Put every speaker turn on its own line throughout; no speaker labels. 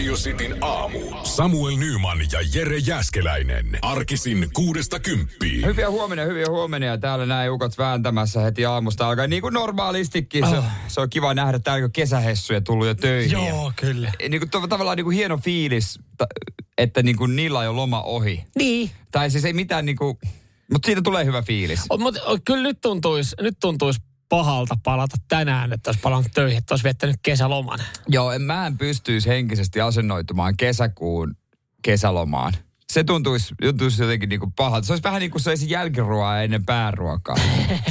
Radio Cityn aamu. Samuel Nyman ja Jere Jäskeläinen. Arkisin kuudesta kymppiin.
Hyviä huomenia, hyviä huomenia. Täällä näin ukot vääntämässä heti aamusta alkaa. Niin kuin normaalistikin. Se,
Oh.
se on kiva nähdä täällä kun kesähessuja tullut jo töihin.
Joo, kyllä.
Ja, niin kuin, tav- tavallaan niin kuin hieno fiilis, ta- että niin kuin niillä on jo loma ohi.
Niin.
Tai siis ei mitään niin kuin, mutta siitä tulee hyvä fiilis.
Mutta kyllä nyt tuntuisi nyt tuntuis pahalta palata tänään, että olisi palannut töihin, että olisi viettänyt kesäloman.
Joo, en, mä en pystyisi henkisesti asennoitumaan kesäkuun kesälomaan. Se tuntuisi, tuntuisi jotenkin niinku pahalta. Se olisi vähän niin kuin se olisi jälkiruoaa ennen pääruokaa.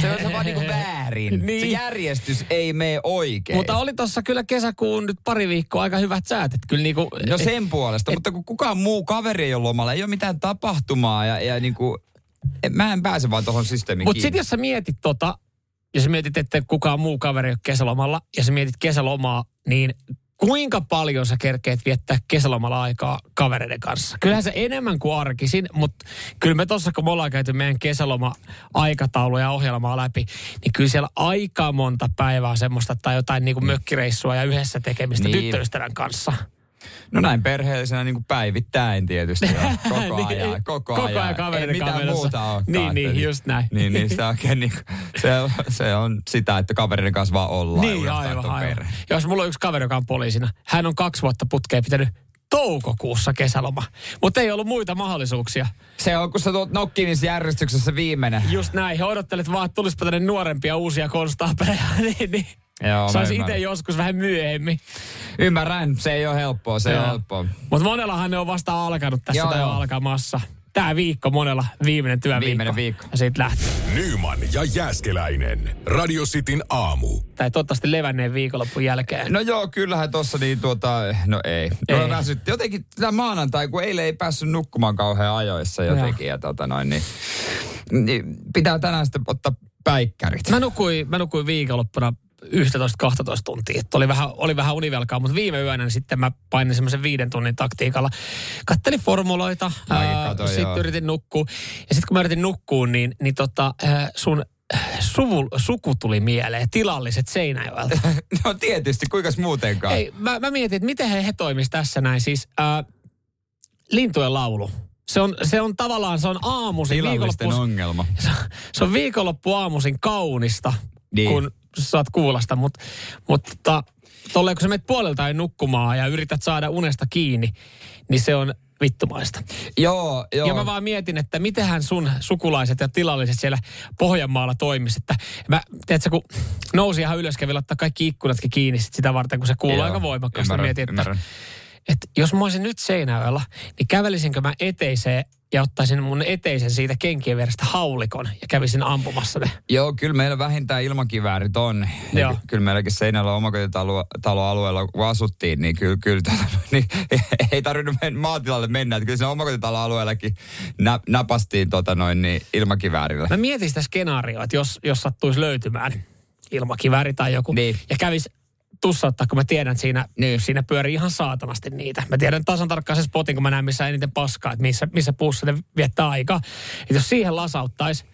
Se on vaan niin kuin väärin. Se
Niin.
järjestys ei mene oikein.
Mutta oli tuossa kyllä kesäkuun nyt pari viikkoa aika hyvät säät. Että kyllä niinku,
No sen puolesta, mutta kun kukaan muu kaveri ei ole lomalla, ei ole mitään tapahtumaa ja, ja niin kuin, mä en pääse vaan tuohon systeemiin
Mutta sitten jos sä mietit tota, ja sä mietit, että kukaan muu kaveri ei ole kesälomalla, ja sä mietit kesälomaa, niin kuinka paljon sä kerkeet viettää kesälomalla aikaa kavereiden kanssa? Kyllähän se enemmän kuin arkisin, mutta kyllä me tuossa, kun me ollaan käyty meidän kesäloma-aikataulua ja ohjelmaa läpi, niin kyllä siellä aika monta päivää semmoista tai jotain niin kuin mökkireissua ja yhdessä tekemistä
niin.
tyttöystävän kanssa.
No näin perheellisenä niin kuin päivittäin tietysti. ja Koko
Niin,
ajan, koko,
koko
ajan.
ajan kavereiden
Ei mitään
kaverissa.
muuta olekaan.
Niin, niin,
Että
just näin.
Niin, niin se, oikein, niin, se, on, se on sitä, että kavereiden kanssa vaan ollaan. ja
Niin, aivan,
on
aivan.
perhe.
Jos mulla on yksi kaveri, joka on poliisina. Hän on kaksi vuotta putkeen pitänyt toukokuussa kesäloma. Mutta ei ollut muita mahdollisuuksia.
Se on, kun sä tuot nokkimis järjestyksessä viimeinen.
Just näin. He odottelet vaan, että tulispa tänne nuorempia uusia konstaapeleja. niin, niin.
Joo,
Saisi itse joskus vähän myöhemmin.
Ymmärrän, se ei ole helppoa, se ei ole helppoa.
Mutta monellahan ne on vasta alkanut tässä
Joo,
tai on
joo.
alkamassa. Tämä viikko monella viimeinen työviikko.
Viimeinen viikko.
Ja siitä lähtee.
Nyman ja Jäskeläinen. Radio Cityn aamu.
Tai toivottavasti levänneen viikonloppun jälkeen.
No joo, kyllähän tossa niin tuota, no ei. No
Ei.
väsytti. Jotenkin tämä maanantai, kun eilen ei päässyt nukkumaan kauhean ajoissa jotenkin. Ja tota noin, niin, niin pitää tänään sitten ottaa päikkärit.
Mä nukuin, mä nukuin viikonloppuna 11-12 tuntia. Oli vähän, oli vähän univelkaa, mutta viime yönä niin sitten mä painin semmoisen viiden tunnin taktiikalla. Kattelin formuloita, sitten yritin nukkua. Ja sitten kun mä yritin nukkua, niin, niin tota, ää, sun äh, suvu, suku tuli mieleen, tilalliset Seinäjoelta.
no tietysti, kuinkas muutenkaan.
Ei, mä, mä mietin, että miten he, he toimis tässä näin. Siis ää, lintujen laulu. Se on, se on tavallaan, se on aamuisin,
Tilallisten
viikonloppu,
ongelma.
se on viikonloppu aamuisin kaunista,
Niin.
kun saat kuulosta. Mutta mut, tota, tolleen, kun sä menet puolelta ei nukkumaan ja yrität saada unesta kiinni, niin se on vittumaista.
Joo, joo.
Ja mä vaan mietin, että mitenhän sun sukulaiset ja tilalliset siellä Pohjanmaalla toimis. Että mä, tiedätkö, kun nousi ihan ylös, kävi ottaa kaikki ikkunatkin kiinni sit sitä varten, kun se kuuluu
Joo,
aika voimakkaasti.
Ymmärrän,
Mietin, että,
ymmärrän.
että jos mä olisin nyt Seinäjoella, niin kävelisinkö mä eteiseen ja ottaisin mun eteisen siitä kenkien vierestä haulikon ja kävisin ampumassa ne.
Joo, kyllä meillä vähintään ilmakiväärit on.
Joo.
ky- kyllä meilläkin Seinällä omakotitaloalueella, kun asuttiin, niin kyllä, kyllä tota, niin, ei tarvinnut men- maatilalle mennä. Että kyllä siinä omakotitaloalueellakin nä, napastiin tota noin, niin ilmakiväärillä.
Mä mietin sitä skenaarioa, että jos, jos sattuisi löytymään ilmakivääri tai joku,
Niin.
ja kävis tussauttaa, kun mä tiedän, että siinä,
Niin.
siinä pyörii ihan saatanasti niitä. Mä tiedän tasan tarkkaan sen spotin, kun mä näen, missä eniten paskaa, että missä, missä puussa ne viettää aikaa. Että jos siihen lasauttaisi,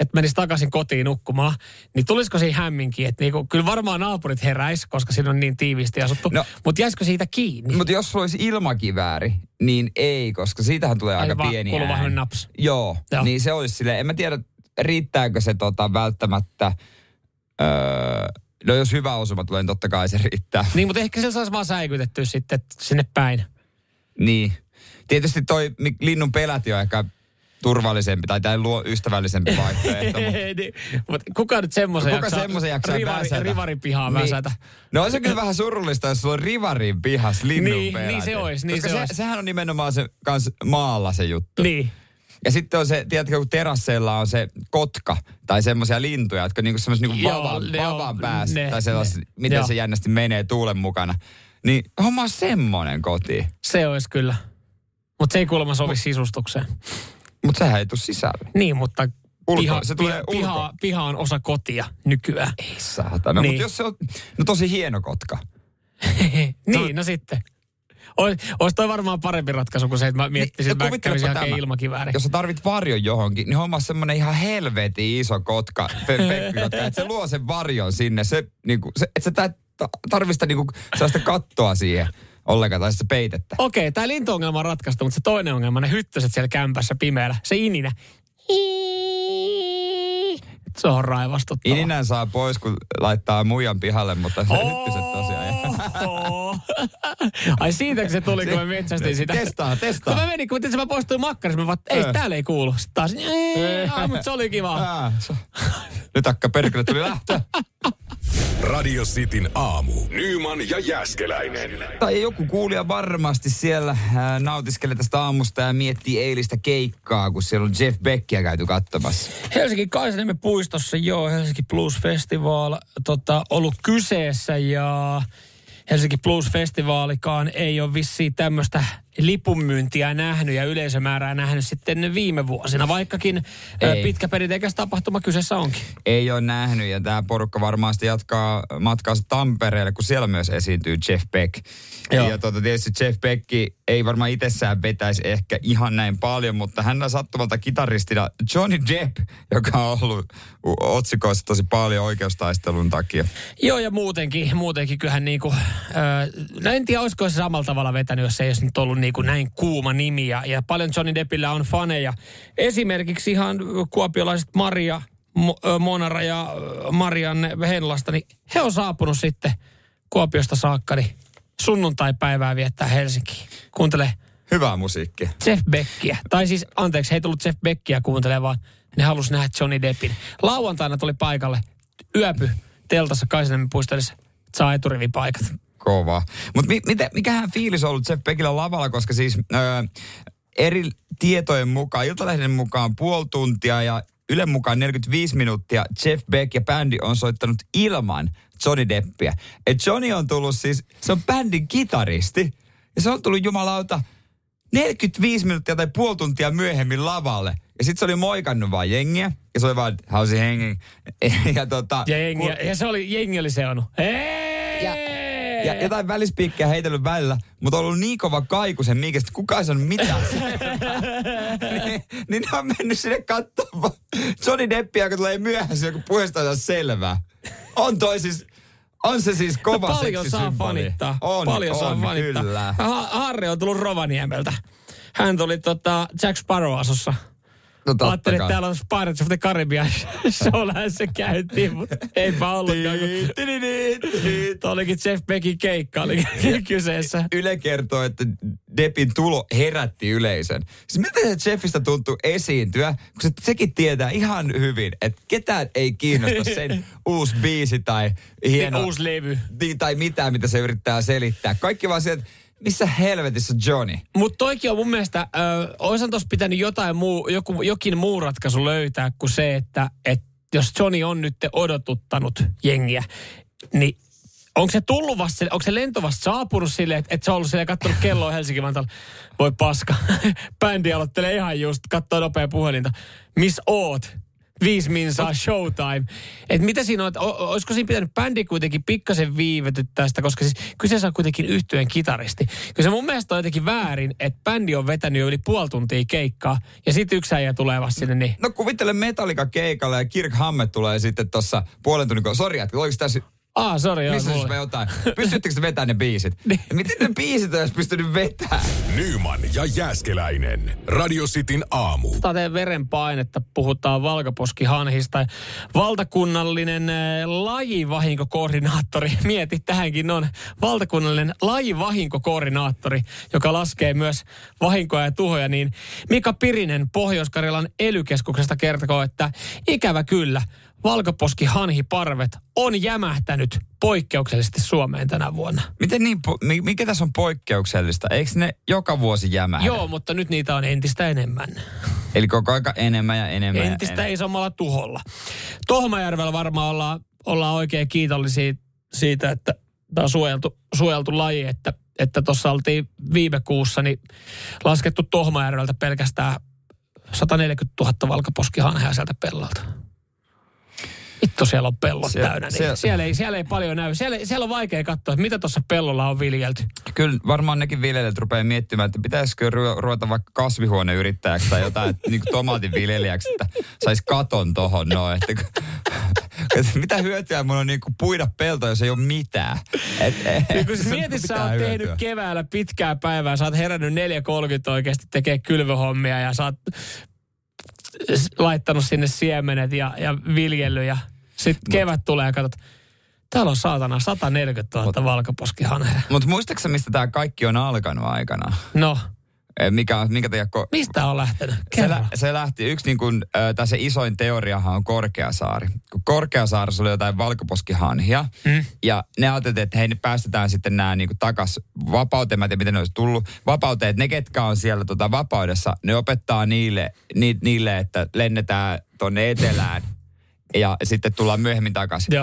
että menisi takaisin kotiin nukkumaan, niin tulisiko siinä hämminkin, että niinku, kyllä varmaan naapurit heräis, koska siinä on niin tiiviisti asuttu,
No.
mutta jäisikö siitä kiinni?
Mutta jos sulla olisi ilmakivääri, niin ei, koska siitähän tulee
Ai
aika
vaan
pieni ääni.
naps.
Joo,
Joo.
niin se olisi silleen, en mä tiedä, riittääkö se tota, välttämättä, öö, no jos hyvä osuma tulee, niin totta kai se riittää.
Niin, mutta ehkä se saisi vaan säikytettyä sitten sinne päin.
Niin. Tietysti toi linnun peläti on ehkä turvallisempi tai tai luo ystävällisempi vaihtoehto. mutta-
Niin, Mutta kuka nyt semmoisen
Kuka semmoisen jaksaa
rivari,
väsätä?
rivarin pihaan
Niin.
väsätä?
No on se kyllä vähän surullista, jos sulla on rivarin pihas linnun
Niin,
peläti.
niin se ois, niin
Koska
se
se,
ois.
sehän on nimenomaan se kans maalla se juttu.
Niin.
Ja sitten on se, tiedätkö, kun terasseilla on se kotka tai semmoisia lintuja, jotka niinku semmoisia niinku vavan, vavan päässä
ne-
tai sellaiset,
ne-
miten
joo.
se jännästi menee tuulen mukana. Niin homma semmonen koti.
Se olisi kyllä. Mutta se ei kuulemma sovi sisustukseen.
Mutta sehän ei tule sisälle.
Niin, mutta
Ulko-
piha,
se tulee
piha, piha, piha on osa kotia nykyään.
Ei saatana.
Niin.
Mutta jos se on, no tosi hieno kotka.
niin, no sitten. Olisi toi varmaan parempi ratkaisu kuin se, että mä miettisin,
no
että mä kävisin hakemaan ilmakivääri.
Jos sä tarvit varjon johonkin, niin homma semmonen ihan helvetin iso kotka, pe- pekkikotka, että se luo sen varjon sinne. Se, niinku, se, että sä tarvista niinku sellaista kattoa siihen ollenkaan, tai sitä peitettä.
Okei, tämä lintuongelma on ratkaistu, mutta se toinen ongelma, ne hyttöset siellä kämpässä pimeällä, se ininä. Se on raivastuttava.
Ininän saa pois, kun laittaa muijan pihalle, mutta se hyttyset tosiaan.
Oo. Ai siitäkö se tuli, kun mä metsästin sitä?
Testaa, testaa.
Kun mä menin, kun mä poistuin makkarissa, mä vaan, ei, täällä ei kuulu. Sitten taas, ei, ai, mutta se oli kiva.
Se- Nyt akka perkele tuli lähtö.
Radio Cityn aamu. Nyman ja Jäskeläinen.
Tai joku kuulija varmasti siellä ää, nautiskelee tästä aamusta ja miettii eilistä keikkaa, kun siellä on Jeff Beckia käyty katsomassa.
Helsinki Kaisaniemen puistossa, joo, Helsinki Blues Festival tota, ollut kyseessä ja Helsinki Blues Festivaalikaan ei ole vissiin tämmöistä lipunmyyntiä nähnyt ja yleisömäärää nähnyt sitten viime vuosina, vaikkakin
Ei.
pitkä perinteikäs tapahtuma kyseessä onkin.
Ei ole nähnyt ja tämä porukka varmasti jatkaa matkaansa Tampereelle, kun siellä myös esiintyy Jeff Beck.
Joo.
Ja tuota, tietysti Jeff Beck ei varmaan itsessään vetäisi ehkä ihan näin paljon, mutta hän on sattumalta kitaristina Johnny Depp, joka on ollut otsikoissa tosi paljon oikeustaistelun takia.
Joo, ja muutenkin, muutenkin kyllähän niinku, öö, no en tiedä, olisiko se samalla tavalla vetänyt, jos se ei olisi nyt ollut niinku näin kuuma nimi. Ja, ja paljon Johnny Deppillä on faneja. Esimerkiksi ihan kuopiolaiset Maria, Monara ja Marianne Henlasta, niin he on saapunut sitten Kuopiosta saakka, niin sunnuntai-päivää viettää Helsinkiin. Kuuntele
Hyvää musiikkia.
Jeff Beckia. Tai siis, anteeksi, he ei tullut Jeff Beckia kuuntelemaan, vaan ne halusi nähdä Johnny Deppin. Lauantaina tuli paikalle yöpy teltassa Kaisaniemen puistossa. Saa eturivipaikat.
Kova. Mutta mi- mitä, mikähän fiilis on ollut Jeff Beckillä lavalla, koska siis ö, eri tietojen mukaan, Iltalehden mukaan puoli tuntia ja Ylen mukaan 45 minuuttia Jeff Beck ja bändi on soittanut ilman Johnny Deppia. Et Johnny on tullut siis, se on bändin kitaristi ja se on tullut jumalauta 45 minuuttia tai puoli tuntia myöhemmin lavalle. Ja sitten se oli moikannut vaan jengiä. Ja se oli vaan, how's hanging? ja, tota,
Ja, jengi,
kun-
ja se oli, jengi oli seonnut. Hei!
Ja- ja jotain välispiikkejä heitellyt välillä, mutta on ollut niin kova kaiku sen mikä, että kukaan ei sanonut mitään. niin, niin ne on mennyt sinne katsomaan Johnny Deppia, joka tulee myöhässä, joku puheesta on selvää. On toi siis, on se siis kova
No Paljon saa fanittaa.
On,
Paljon
on,
saa fanittaa.
kyllä.
Ha- Harri on tullut Rovaniemeltä. Hän tuli tota Jack Sparrow-asussa.
No totta
Ajattelin, että täällä on Pirates of the Caribbean showlähän se käytiin, mutta eipä ollutkaan. Tuo olikin Jeff Beckin keikka oli kyseessä.
Yle kertoo, että Deppin tulo herätti yleisön. Siis miten se Jeffistä tuntuu esiintyä, kun se, sekin tietää ihan hyvin, että ketään ei kiinnosta sen uusi biisi tai hieno...
Uusi levy.
Niin, tai mitään, mitä se yrittää selittää. Kaikki vaan sieltä, missä helvetissä Johnny?
Mutta toikin on mun mielestä, ö, oisan tuossa pitänyt jotain muu, joku, jokin muu ratkaisu löytää kuin se, että et jos Johnny on nyt odotuttanut jengiä, niin onko se tullut vasta, onko se lento vasta saapunut silleen, että et se on ollut silleen katsonut kelloa Helsingin Vantaalla, voi paska, bändi aloittelee ihan just, katsoo nopea puhelinta, miss oot? Viisi minsaa showtime. Et mitä siinä on, olisiko siinä pitänyt bändi kuitenkin pikkasen viivetyttää sitä, koska siis kyseessä on kuitenkin yhtyeen kitaristi. Kyllä se mun mielestä on jotenkin väärin, että bändi on vetänyt jo yli puoli tuntia keikkaa ja sitten yksi äijä tulee vasta sinne niin.
No kuvittele Metallica keikalle ja Kirk Hammett tulee sitten tuossa puolen tunnin, sori, oliko tässä
Ah, sori, joo,
missä siis me jotain? Pystyttekö te vetämään ne biisit?
Niin.
Miten ne biisit olisi pystynyt vetämään?
Nyman ja Jääskeläinen. Radio Cityn aamu.
Teidän verenpainetta, puhutaan valkoposkihanhista. Valtakunnallinen äh, lajivahinkokoordinaattori, mieti tähänkin on, valtakunnallinen lajivahinkokoordinaattori, joka laskee myös vahinkoja ja tuhoja, niin Mika Pirinen Pohjois-Karjalan elykeskuksesta kertoo, että ikävä kyllä, valkoposkihanhiparvet on jämähtänyt poikkeuksellisesti Suomeen tänä vuonna.
Miten niin, mikä tässä on poikkeuksellista? Eikö ne joka vuosi jämähdä?
Joo, mutta nyt niitä on entistä enemmän.
Eli koko aika enemmän ja enemmän
entistä
ja enemmän.
isommalla tuholla. Tohmajärvellä varmaan ollaan, ollaan oikein kiitollisia siitä, että tämä on suojeltu, suojeltu laji, että että tuossa oltiin viime kuussa niin laskettu Tohmajärveltä pelkästään 140 000 valkoposkihanhea sieltä pellolta. Vittu, siellä on pellot
Siellä-
täynnä. Niin
siellä-
siellä, ei, siellä ei paljon näy. Siellä, siellä on vaikea katsoa, että mitä tuossa pellolla on viljelty.
Kyllä varmaan nekin viljelijät rupeaa miettimään, että pitäisikö ru- ruveta vaikka kasvihuoneyrittäjäksi tai jotain, niin tomaatinviljelijäksi, että saisi katon tohon noin. Että, että mitä hyötyä mun on niin kuin puida pelto, jos ei ole mitään. Et, et,
Niin kun
se
mietit, sä oot
hyötyä.
tehnyt keväällä pitkää päivää, sä oot herännyt 4.30 oikeasti tekee kylvöhommia ja sä oot laittanut sinne siemenet ja, ja viljellyt ja sitten kevät tulee ja katsot, täällä on saatana 140 000 valkoposkihanhea.
Mutta muistaaksä, mistä tämä kaikki on alkanut aikana?
No,
Mikä, minkä takia... Ko-
mistä on lähtenyt?
se, lä- se lähti, yksi niin kuin, se isoin teoriahan on Korkeasaari. Kun Korkeasaaressa oli jotain valkoposkihanhia,
Mm.
ja ne ajateltiin, että hei, ne päästetään sitten nämä niin kuin takas vapauteen. Mä en tiedä, miten ne olisi tullut vapauteen. Että ne, ketkä on siellä tota, vapaudessa, ne opettaa niille, ni, niille, että lennetään tonne etelään, ja sitten tullaan myöhemmin takaisin.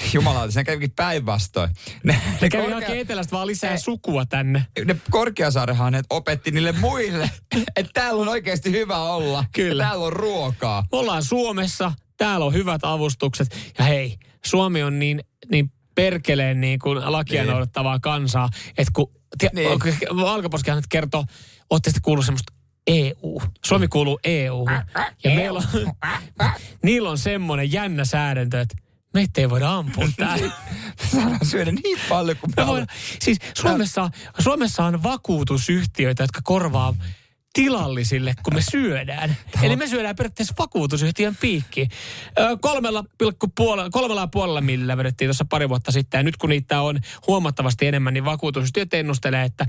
Joo.
Jumala, se kävikin päinvastoin. Ne,
Ne kävi hakee etelästä vaan lisää sukua tänne.
ne Korkeasaarehan ne opetti niille muille, että täällä on oikeasti hyvä olla.
Kyllä.
Täällä on ruokaa.
Ollaan Suomessa, täällä on hyvät avustukset. Ja hei, Suomi on niin, niin perkeleen niin kuin lakia
Niin.
noudattavaa kansaa, että kun
Niin.
niin. Valkoposkihan kertoo, ootte sitten kuullut semmoista EU. Suomi kuuluu EU. Ja meillä on, niillä on semmoinen jännä säädäntö, että meitä ei voida ampua täällä.
Saadaan syödä niin paljon kuin me
Me voidaan, siis Suomessa, Suomessa on vakuutusyhtiöitä, jotka korvaa tilallisille, kun me syödään. Eli me syödään periaatteessa vakuutusyhtiön piikki. Kolmella, pilkku puolella, kolmella puolella millä vedettiin tuossa pari vuotta sitten. Ja nyt kun niitä on huomattavasti enemmän, niin vakuutusyhtiöt ennustelee, että,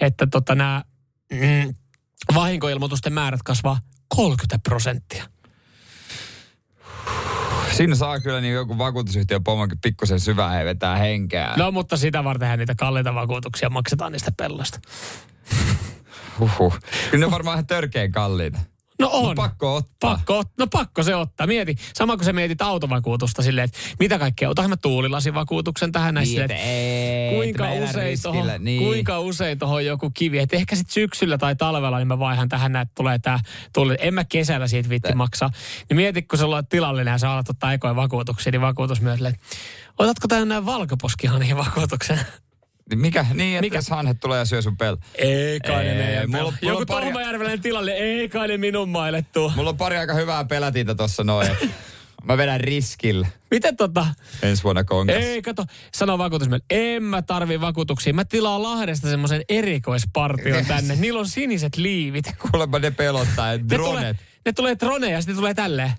että tota nämä mm, vahinkoilmoitusten määrät kasvaa 30 prosenttia.
Siinä saa kyllä niin joku vakuutusyhtiön pomokin pikkusen syvää ja vetää henkeä.
No mutta sitä vartenhan niitä kalliita vakuutuksia maksetaan niistä pelloista.
Huhhuh. Kyllä ne on varmaan ihan törkeän kalliita.
No on.
Pakko ottaa.
Pakko, no pakko se ottaa. Mieti, sama kuin sä mietit autovakuutusta silleen, että mitä kaikkea, otanko mä tuulilasivakuutuksen tähän näin silleen, että
ei,
kuinka
että
usein, tohon,
niin.
kuinka usein tohon joku kivi. Että ehkä sitten syksyllä tai talvella niin mä vaihan tähän näin, että tulee tää tuli. En mä kesällä siitä viitti maksaa. Niin mieti, kun sulla on tilallinen ja sä alat ottaa ekoja vakuutuksia, niin vakuutus myös silleen, otatko tämän näin valkoposkihanhin vakuutuksen?
Mikä? Niin, että
Mikä?
jos hanhet tulee ja syö sun pel.
Ei kai ne
Ei,
meidän
mulla- mulla
Joku
on pari-
Tormajärvelen tilalle, ei kai ne minun maille tuu.
Mulla on pari aika hyvää pelätintä tossa noin. Mä vedän riskillä
Miten tota,
ensi vuonna konkas.
Ei, kato, sano vakuutusmiehelle, en mä tarvi vakuutuksia. Mä tilaan Lahdesta semmoisen erikoispartion tänne. Niillä on siniset liivit.
Kuulemma ne pelottaa,
Ne tulee, ne tulee droneja ja sitten tulee tälleen.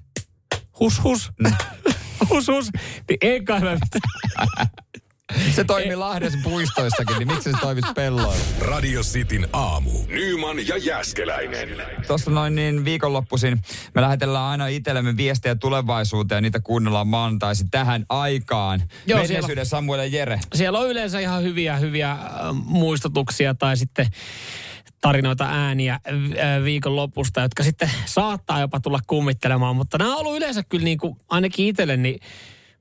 Hus, hus. hus, hus. Niin ei kai mä mitään.
Se toimii Lahdessa puistoissakin, niin miksi se toimisi pelloilla?
Radio Cityn aamu. Nyman ja Jäskeläinen.
Tuossa noin niin viikonloppuisin me lähetellään aina itsellemme viestejä tulevaisuuteen ja niitä kuunnellaan maanantaisin tähän aikaan.
Joo,
Menneisyyden Samuel ja Jere.
Siellä on yleensä ihan hyviä, hyviä äh, muistutuksia tai sitten tarinoita ääniä äh, viikonlopusta, jotka sitten saattaa jopa tulla kummittelemaan, mutta nämä on ollut yleensä kyllä niin kuin, ainakin itselle, niin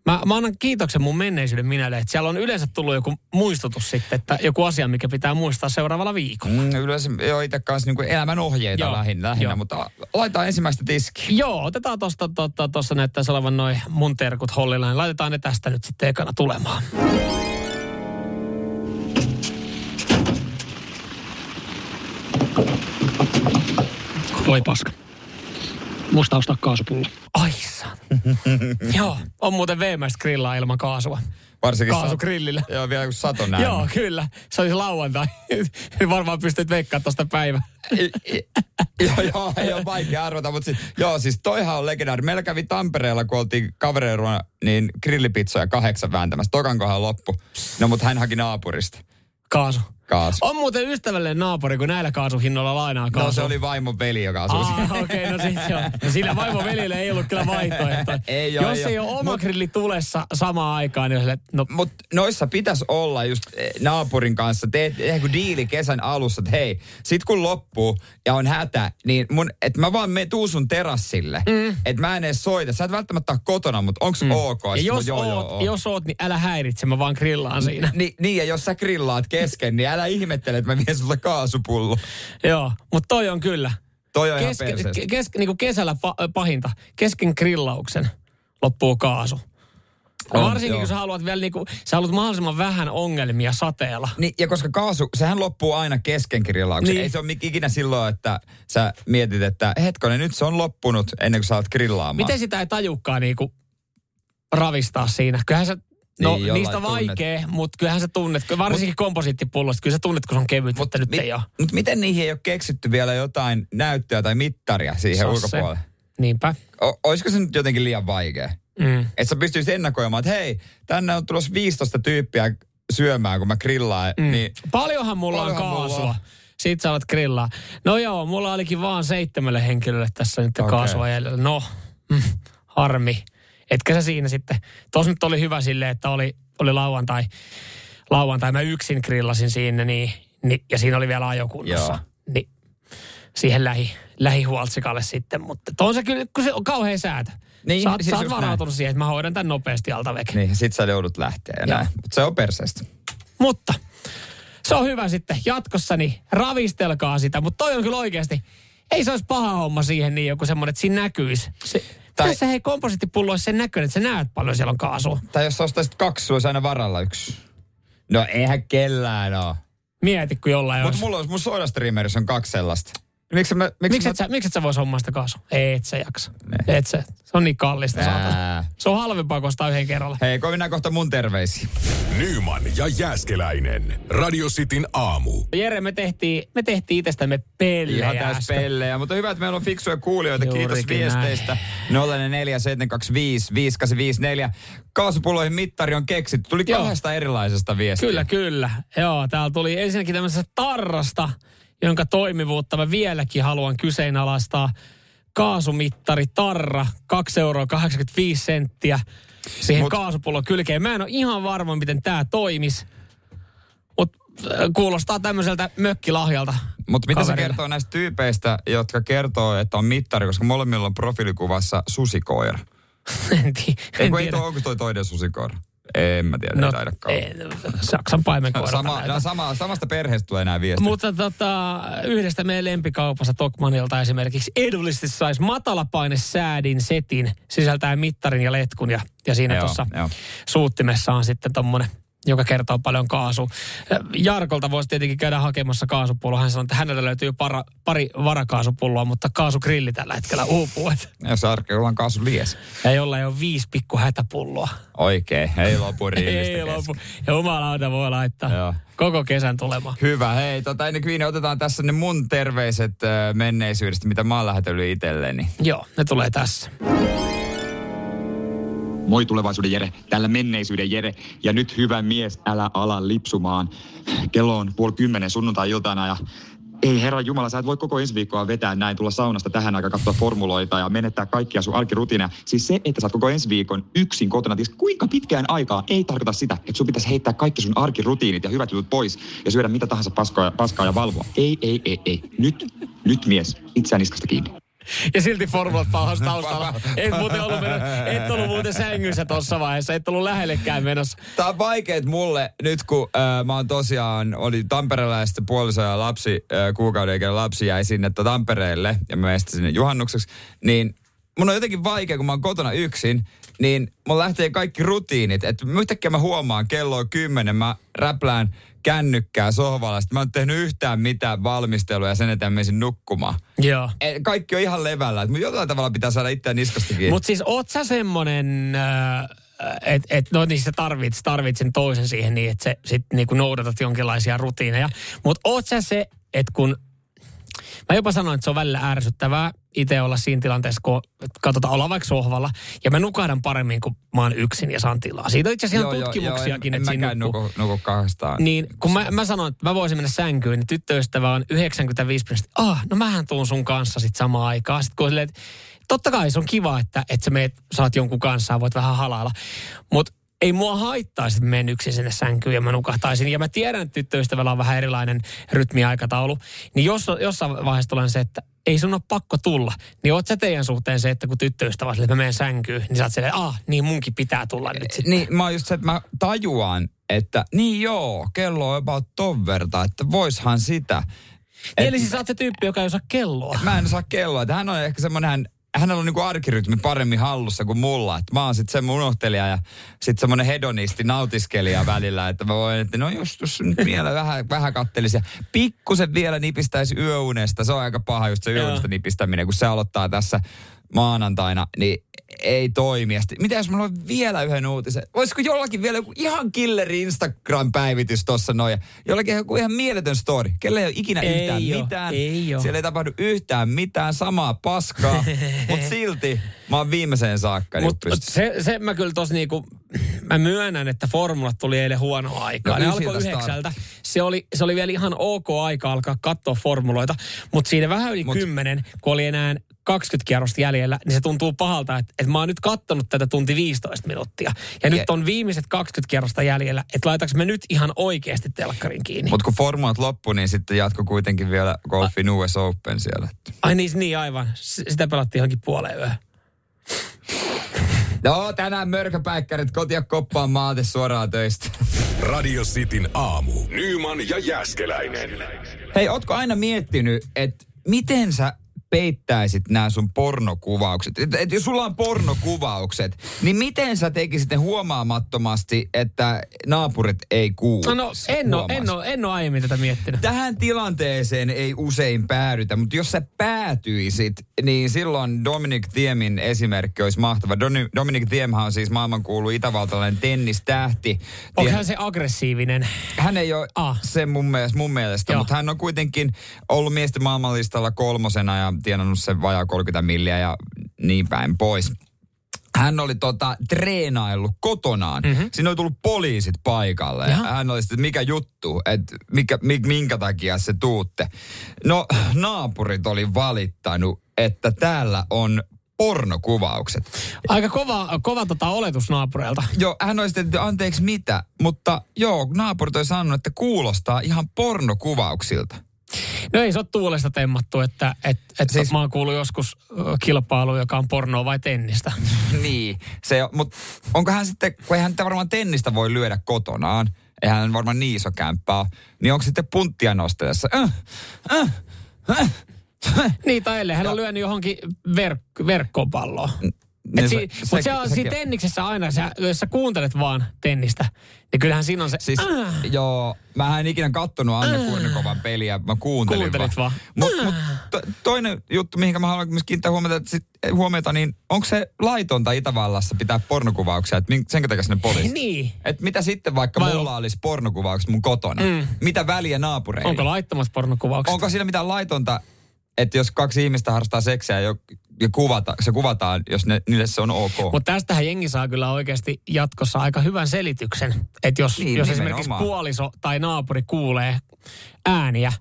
Mä, mä annan kiitoksen mun menneisyyden minälle, että siellä on yleensä tullut joku muistutus sitten, että joku asia, mikä pitää muistaa seuraavalla viikolla.
Mm, yleensä joo itse kanssa niin elämän ohjeita
Joo,
lähinnä, lähinnä mutta laitetaan ensimmäistä tiskiä.
Joo, otetaan tuosta, tuosta, tuossa näyttäisi olevan noin mun terkut hollilla, niin laitetaan ne tästä nyt sitten ekana tulemaan.
Voi paska. Musta ostaa kaasupullo.
Ai. Joo, on muuten veemäistä grillaa ilman kaasua.
Varsinkin
Kaasugrillillä.
Joo, vielä kun sato näin.
Joo, kyllä. Se olisi lauantai. Varmaan pystyt veikkaamaan tuosta päivä.
joo, joo, ei ole vaikea arvata, mutta siis, joo, siis toihan on legendaari. Meillä kävi Tampereella, kun oltiin kavereilla, niin grillipizzoja kahdeksan vääntämässä. Tokan kohan loppu. No, mutta hän haki naapurista.
Kaasu.
Kaasu.
On muuten ystävällinen naapuri, kun näillä kaasuhinnoilla lainaa kaasua.
No se oli vaimon veli, joka siinä.
Ah, okei, okay, no sit joo. No sillä vaimon veljellä ei ollut kyllä vaihtoehtoa.
Ei oo,
Jos
ei
ole oma
Mut-
grilli tulessa samaan aikaan, niin on silleen, no
Mutta noissa pitäisi olla just eh, naapurin kanssa, teet joku diili kesän alussa, että hei, sit kun loppuu ja on hätä, niin mun, että mä vaan me, tuu sun terassille, mm. että mä en edes soita. Sä et välttämättä ole kotona, mutta onks mm. ok?
ja jos,
mä, joo,
oot,
joo, oo.
jos oot, niin älä häiritse, mä vaan grillaan siinä.
Ni, niin, ja jos sä grillaat kesken, niin älä ihmettele, että mä vien sulle kaasupullo.
Joo, mutta toi on kyllä.
Toi on ihan
Keske,
perseestä.
ke- kes, niin kuin kesällä pa, pahinta, kesken grillauksen loppuu kaasu. Ja
On,
varsinkin
joo.
kun sä haluat vielä niinku, sä haluat mahdollisimman vähän ongelmia sateella.
Niin, ja koska kaasu, sehän loppuu aina kesken grillauksen.
Niin.
Ei se ole ikinä silloin, että sä mietit, että hetkonen, nyt se on loppunut ennen kuin sä alat grillaamaan.
Miten sitä ei tajukaan niinku ravistaa siinä? Kyllähän sä, no
Niin,
niistä
tunnet.
vaikea, mutta kyllähän sä tunnet, varsinkin komposiittipullosta, kyllä sä tunnet, kun se on kevyt, mutta nyt
mi-
ei ole.
Mut miten niihin ei ole keksitty vielä jotain näyttöä tai mittaria siihen
Se on se.
ulkopuolelle?
Niinpä.
O- olisiko se nyt jotenkin liian vaikea?
Mm.
Että sä pystyisit ennakoimaan, että hei, tänne on tulossa 15 tyyppiä syömään, kun mä grillaan.
Mm.
Niin,
Paljonhan mulla
Paljonhan
on
mulla
kaasua.
on.
Sit sä alat grillaa. No joo, mulla olikin vaan seitsemälle henkilölle tässä nyt okay. kaasua jäljellä. No, mm, harmi. Etkä sä siinä sitten. Tos nyt oli hyvä silleen, että oli, oli lauantai. Lauantai mä yksin grillasin siinä, niin, niin, ja siinä oli vielä ajokunnossa.
Joo.
Niin siihen lähi, lähihuoltsikalle sitten. Mutta on se kyllä, kun se on kauhean säätö.
Niin,
sä oot,
siis
sä oot varautunut siihen, että mä hoidan tämän nopeasti alta veke.
niin sit sä joudut lähteä ja näin. Mutta se on perseestä.
Mutta se on hyvä sitten jatkossa, niin ravistelkaa sitä. Mutta toi on kyllä oikeasti, ei se olisi paha homma siihen niin joku semmoinen, että siinä näkyisi. Se,
Tai-
Tässä hei komposiittipullo olisi sen näköinen, että sä näet paljon siellä on kaasua.
Tai jos ostaisit kaksi, sulla olisi aina varalla yksi. No eihän kellään oo.
Mieti, kun jollain
Mutta
olisi.
mulla on, mun on kaksi sellaista. Miksi mä, miksi mä...
et, sä, miksi et sä vois hommaa sitä kaasua? Et sä jaksa.
Ne.
Et sä. Se on niin kallista saatana. Se on halvempaa kuin ostaa yhden kerralla.
Hei, kun mennään kohta mun terveisiin.
Nyman ja Jääskeläinen. Radio Cityn aamu.
Jere, me tehtiin, me tehtiin itsestämme pellejä.
Ihan täys pellejä, mutta hyvä, että meillä on fiksuja kuulijoita. Kiitos
Juurikin
viesteistä. 047255854. Kaasupulloihin mittari on keksitty. Tuli
Joo.
kahdesta erilaisesta viestiä.
Kyllä, kyllä. Joo, täällä tuli ensinnäkin tämmöisestä tarrasta, jonka toimivuutta mä vieläkin haluan kyseenalaistaa. Kaasumittari Tarra, 2 euroa 85 senttiä siihen
Mut-
kaasupullon kylkeen. Mä en ole ihan varma, miten tämä toimisi. Mutta kuulostaa tämmöiseltä mökkilahjalta.
Mutta mitä se kertoo näistä tyypeistä, jotka kertoo, että on mittari, koska molemmilla on profiilikuvassa susikoira.
en, ti-
Ei,
en
kun ei
tiedä.
tuo, onko toi toinen susikoira? En mä tiedä, no, ei taidakaan.
ei, Saksan paimenkoira.
Sama, no, sama, samasta perheestä tulee nämä viestit.
Mutta tota, yhdestä meidän lempikaupassa Tokmanilta esimerkiksi edullisesti saisi matalapaine säädin setin sisältää mittarin ja letkun ja, ja siinä tuossa suuttimessa on sitten tommonen joka kertoo paljon kaasua. Jarkolta voisi tietenkin käydä hakemassa kaasupulloa. Hän sanoi, että hänellä löytyy para, pari varakaasupulloa, mutta kaasugrilli tällä hetkellä uupuu. Et,
Jos arkeulla on kaasu lies.
ja jollain on viisi pikku hätäpulloa.
Oikein, ei lopu
Ei
riilistä
lopu. Ja jumalauta voi laittaa
Joo.
koko kesän tulemaan.
Hyvä, hei, tota, ennen kuin otetaan tässä ne mun terveiset menneisyydestä, mitä mä oon lähetellyt itselleni.
Joo, ne tulee tässä.
Moi tulevaisuuden Jere, täällä menneisyyden Jere. Ja nyt hyvä mies, älä ala lipsumaan. Kello on puoli kymmenen sunnuntai-iltana ja ei herra Jumala, sä et voi koko ensi viikkoa vetää näin, tulla saunasta tähän aikaan katsoa formuloita ja menettää kaikkia sun arkirutiineja. Siis se, että sä oot koko ensi viikon yksin kotona, ties kuinka pitkään aikaa, ei tarkoita sitä, että sun pitäisi heittää kaikki sun arkirutiinit ja hyvät jutut pois ja syödä mitä tahansa paskaa, paskaa ja valvoa. Ei, ei, ei, ei. Nyt, nyt mies, itseään niskasta kiinni.
Ja silti formulat pauhas taustalla. Et muuten ollut, menossa, et ollut muuten sängyssä tuossa vaiheessa, et ollut lähellekään menossa.
Tää on vaikeet mulle nyt, kun äh, mä oon tosiaan, oli Tampereella ja sitten puoliso ja lapsi, äh, kuukauden ikäinen lapsi jäi sinne to Tampereelle ja mä menin sinne juhannukseksi, niin mun on jotenkin vaikea, kun mä oon kotona yksin, niin mun lähtee kaikki rutiinit. Että yhtäkkiä mä huomaan, kello on kymmenen, mä räplään kännykkää sohvalla, sitten mä en tehnyt yhtään mitään valmistelua ja sen eteen menisin nukkumaan.
Joo.
Et kaikki on ihan levällä, että jollain tavalla pitää saada itseään niskasta kiinni.
Mutta siis oot sä semmonen, että et, no niin sä tarvit, tarvit sen toisen siihen niin, että sä sit niinku noudatat jonkinlaisia rutiineja. Mutta oot sä se, että kun, mä jopa sanoin, että se on välillä ärsyttävää itse olla siinä tilanteessa, kun katsotaan, ollaan vaikka sohvalla, ja mä nukahdan paremmin, kun mä oon yksin ja saan tilaa. Siitä on itse asiassa ihan tutkimuksiakin,
en,
että
en nuku, nuku kahdestaan.
Niin, kun mä, mä sanoin, että mä voisin mennä sänkyyn, niin tyttöystävä on 95 prosenttia. Ah, no mähän tuun sun kanssa sit samaan aikaan. Sitten kun silleen, että totta kai se on kiva, että, että sä meet, saat jonkun kanssa ja voit vähän halailla. Mutta ei mua haittaisi, että menen yksin sinne sänkyyn ja mä nukahtaisin. Ja mä tiedän, että tyttöystävällä on vähän erilainen rytmiaikataulu. Niin jos, jossain vaiheessa tulee se, että ei sun ole pakko tulla. Niin oot sä teidän suhteen se, että kun tyttöystävä on silleen, että mä menen sänkyyn, niin sä oot silleen, ah, niin munkin pitää tulla nyt sitten.
Niin, mä oon just se, että mä tajuan, että niin joo, kello on about ton verta, että voishan sitä.
Niin, Eli siis sä oot se tyyppi, joka ei osaa kelloa.
Mä en osaa kelloa. Että hän on ehkä semmoinen, hän, hänellä on niinku arkirytmi paremmin hallussa kuin mulla. Et mä oon sitten semmoinen unohtelija ja sitten semmoinen hedonisti, nautiskelija välillä. Että mä voin, että no jos tuossa nyt vielä vähän, vähän kattelisi. Ja pikkusen vielä nipistäisi yöunesta. Se on aika paha just se yöunesta nipistäminen, kun se aloittaa tässä maanantaina, niin ei toimi. Sitten, mitä jos mä on vielä yhden uutisen? Voisiko jollakin vielä joku ihan killeri Instagram-päivitys tossa noin? Jollakin joku ihan mieletön story. Kelle ei ole ikinä
Ei
yhtään
oo,
mitään.
ei.
Siellä ei tapahdu yhtään mitään, samaa paskaa. mutta silti mä oon viimeiseen saakka. Niin
Mutta se, se mä kyllä tos niinku, mä myönnän, että formulat tuli eilen huonoa aikaa.
No
ne alkoi
ysiltä
yhdeksältä. Se oli, se oli vielä ihan ok aika alkaa katsoa formuloita, mutta siinä vähän yli
Mut-
kymmenen, kun oli enää 20 kierrosta jäljellä, niin se tuntuu pahalta, että, että mä oon nyt kattonut tätä tunti 15 minuuttia. Ja nyt on viimeiset 20 kierrosta jäljellä, että laitaks me nyt ihan oikeasti telkkarin kiinni.
Mutta kun formulat loppu, niin sitten jatko kuitenkin vielä golfin US Open siellä.
Ai niin, niin aivan. S- Sitä pelattiin johonkin puoleen yöhön.
No, tänään mörköpäikkärit kotia koppaan maate suoraan töistä.
Radio Cityn aamu. Nyman ja Jäskeläinen.
Hei, ootko aina miettinyt, että miten sä peittäisit nämä sun pornokuvaukset? Et, et jos sulla on pornokuvaukset, niin miten sä tekisit ne huomaamattomasti, että naapurit ei kuulu?
No, no en, oo, en, oo, en oo aiemmin tätä miettinyt.
Tähän tilanteeseen ei usein päädytä, mutta jos sä päätyisit, niin silloin Dominic Thiemin esimerkki olisi mahtava. Doni- Dominic Thiemhan on siis maailmankuulu itävaltalainen tennistähti.
Onko hän se aggressiivinen?
hän ei ole
Ah.
se mun mielestä, mun mielestä
Joo.
mutta hän on kuitenkin ollut miesten maailmanlistalla kolmosena ja tienannut sen vajaa 30 milliä ja niin päin pois. Hän oli tota, treenaillut kotonaan. Mm-hmm. Siinä oli tullut poliisit paikalle. Ja hän oli sitten, että mikä juttu, että mikä, mi, minkä takia se tuutte. No, naapurit oli valittanut, että täällä on pornokuvaukset.
Aika kova, kova tota oletus naapureilta.
Joo, hän olisi tehty, anteeksi mitä, mutta joo, naapurit oli sanonut, että kuulostaa ihan pornokuvauksilta.
No ei se ole tuulesta temmattu, että et, et
Siis-
mä oon kuullut joskus kilpailu, joka on pornoa vai tennistä.
niin, se, mutta onko hän sitten, kun eihän varmaan tennistä voi lyödä kotonaan, eihän hän varmaan niin iso kämppä ole, niin onko sitten punttia nostellessa? Äh, äh, äh, äh.
niin, tai ellei hän on lyönyt johonkin verk- verkkopalloon.
Niin
si-
se-
Mutta se on siinä
on-
tenniksessä aina, sä, jos sä kuuntelet vaan tennistä, niin kyllähän siinä on se...
Siis,
äh,
joo, mä en ikinä kattonut Anne Kurnikovan peliä, mä kuuntelin
Kuuntelit vaan.
Mutta mut, to, toinen juttu, mihin mä haluan myös kiinnittää huomiota, että sit, huomiota, niin onko se laitonta Itävallassa pitää pornokuvauksia, että sen takia sinne poliisi?
niin.
Et mitä sitten vaikka
Vai
mulla olisi pornokuvaukset mun kotona? Mm. Mitä väliä naapureille?
Onko laittomat pornokuvaukset?
Onko siinä mitään laitonta, että jos kaksi ihmistä harrastaa seksiä ja, kuvata, se kuvataan, jos ne, niille se on ok?
Mutta tästähän jengi saa kyllä oikeasti jatkossa aika hyvän selityksen. Että jos,
Niin,
jos esimerkiksi puoliso tai naapuri kuulee ääniä,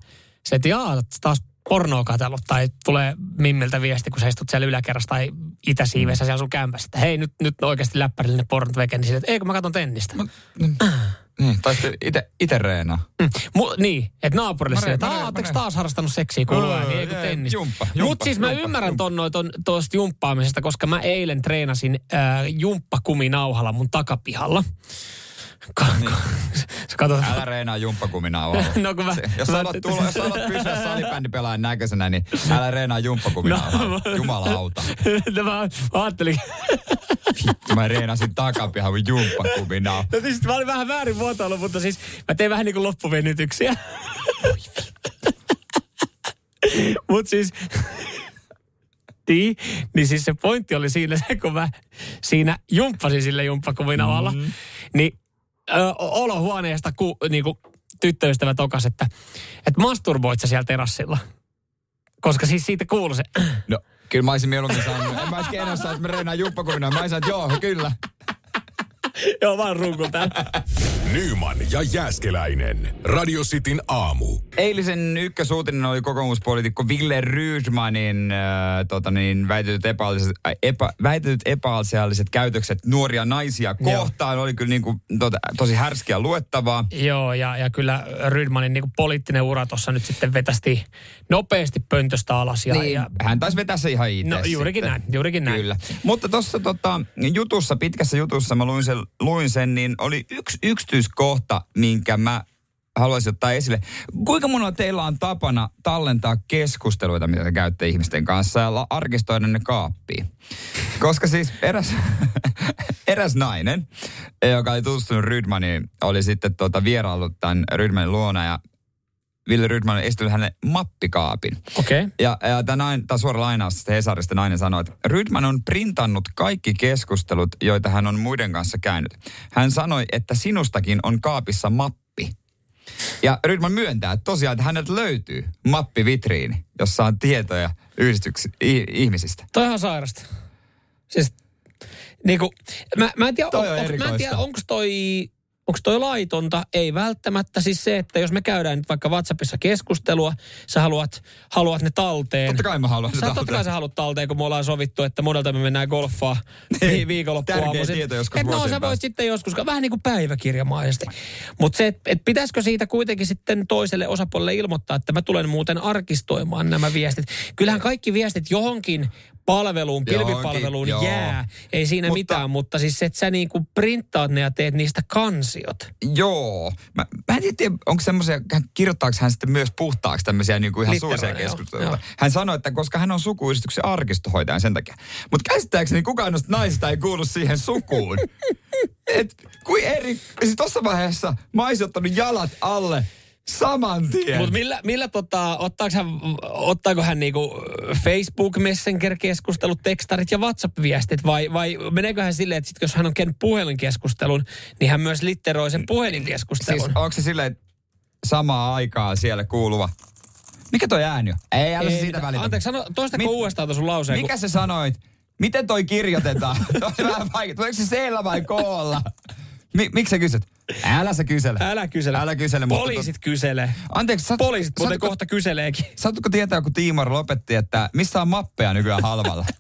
se että jaa, taas pornoa katsellut tai tulee mimmiltä viesti, kun sä istut siellä yläkerrassa tai itäsiiveessä siellä sun kämpässä, että hei nyt, nyt oikeasti läppärille ne pornot veke, niin sille, että eikö mä katson tennistä.
Mut, niin, niin, tai sitten ite, ite reenaa.
Mm. Mu- niin, että naapurille sille, että
reen- mä reen-
"Aa,
mä
ootteko
reen."
taas harrastanut seksiä kuuluu ääni, ei kun
jumppa,
Mutta siis mä ymmärrän ton, noin ton, tuosta jumppaamisesta, koska mä eilen treenasin äh, jumppakuminauhalla mun takapihalla. Ka- ka- Sä katsot,
Älä reenaa jumppakuminauhalla.
No kun mä-
Se- jos,
mä-
haluat tulla, jos haluat pysyä salibändipelaajan näköisenä, niin älä reenaa jumppakuminauhalla. Jumalauta.
no, mä, ajattelin,
Mä reenasin takapihan mun jumppakuminauhalla.
no siis mä olin vähän väärin muotoillut, mutta siis mä tein vähän niin kuin loppuvenytyksiä. Mut siis, niin, niin siis se pointti oli siinä se, kun mä siinä jumppasin sille jumppakuminavalla, mm. niin ö, olohuoneesta ku, niin kuin tyttöystävä tokas, että, että masturboit sä siellä terassilla. Koska siis siitä kuului se,
No, kyllä mä olisin mieluummin sanonut. En mä olisi keinossa, että mä reenaan jumppakuminauhalla. Mä olisin, että joo, kyllä.
joo vaan runkun täällä.
Nyman ja Jääskeläinen. Radio Cityn aamu.
Eilisen ykkösuutinen oli kokoomuspoliitikko Ville Rydmanin äh, tota niin, väitetyt, epäasialliset, äh, epä, väitetyt epäasialliset käytökset nuoria naisia kohtaan. Oli kyllä niin kuin, tota, tosi härskiä luettavaa.
Joo, ja, ja kyllä Rydmanin niin poliittinen ura tuossa nyt sitten vetästi nopeasti pöntöstä alas. Ja,
Niin,
ja,
hän taisi vetää se ihan itse
No, juurikin
sitten.
näin, juurikin näin.
Kyllä. Mutta tuossa tota, jutussa, pitkässä jutussa, mä luin sen, luin sen, niin oli yksi yksityiskohta, minkä mä haluaisin ottaa esille. Kuinka monella teillä on tapana tallentaa keskusteluita, mitä te käytte ihmisten kanssa ja arkistoida ne kaappiin? Koska siis eräs, eräs nainen, joka oli tutustunut Rydmaniin, oli sitten tuota vieraillut tämän Rydmanin luona ja Ville Rydman oli esitellyt hänen mappikaapin.
Okei. Okay.
Ja, ja tämä, tämä suora lainaus tästä Hesarista nainen sanoi, että Rydman on printannut kaikki keskustelut, joita hän on muiden kanssa käynyt. Hän sanoi, että sinustakin on kaapissa mappi. Ja Rydman myöntää, että tosiaan että häneltä löytyy mappivitriini, jossa on tietoja yhdistyksi, ihmisistä.
Toi on sairasta. Siis, niinku, mä, mä en tiedä,
on
on, on, mä en
erikoista.
tiedä onko toi, onko toi laitonta? Ei välttämättä. Siis se, että jos me käydään nyt vaikka WhatsAppissa keskustelua, sä haluat, haluat ne talteen.
Totta kai mä haluan
Sä
sitä
totta kai sä haluat talteen, kun me ollaan sovittu, että monelta me mennään golfaa
Niin.
vi- viikonloppuun.
Tärkeä tieto joskus
No
vuosien
sä voit sitten joskus, vähän niin kuin päiväkirjamaisesti. Mutta se, että et pitäisikö siitä kuitenkin sitten toiselle osapuolelle ilmoittaa, että mä tulen muuten arkistoimaan nämä viestit. Kyllähän kaikki viestit johonkin palveluun,
Johonkin,
pilvipalveluun
joo.
jää. Ei siinä
Mutta-
mitään, mutta siis että sä niinku printtaat ne ja teet niistä kansiot.
Joo. Mä, mä en tiedä, onko semmoisia, kirjoittaako hän sitten myös puhtaaksi tämmöisiä niin kuin ihan suosia
joo,
keskusteluja.
joo.
Hän sanoi, että koska hän on sukuyhdistyksen arkistohoitajan sen takia. Mutta käsittääkseni kukaan noista naisista ei kuulu siihen sukuun. Et kuin eri, siis tossa vaiheessa mä olisin ottanut jalat alle saman tien.
Mutta millä, millä tota, ottaako hän, ottaako hän niinku Facebook Messenger-keskustelut, tekstarit ja WhatsApp-viestit vai, vai meneekö hän silleen, että sit jos hän on käynyt puhelinkeskustelun, niin hän myös litteroi sen puhelinkeskustelun?
siis onko se silleen, samaa aikaa siellä kuuluva? Mikä toi ääni on? Ei, älä
Ei
siitä välitä.
Anteeksi, sano, toistako
Mit-
uudestaan tuon sun lauseen?
Mikä sä sanoit? Miten toi kirjoitetaan? Toi on vähän vaikea. Tuleeko se seellä vai koolla? Mi- miksi sä kysyt? Älä sä kysele.
Älä kysele.
Älä kysele. mutta
Poliisit kyselee.
Anteeksi, sä,
Poliisit muuten
saatko,
kohta kyseleekin.
saatko tietää, kun Tiimar lopetti, että missä on mappeja nykyään halvalla?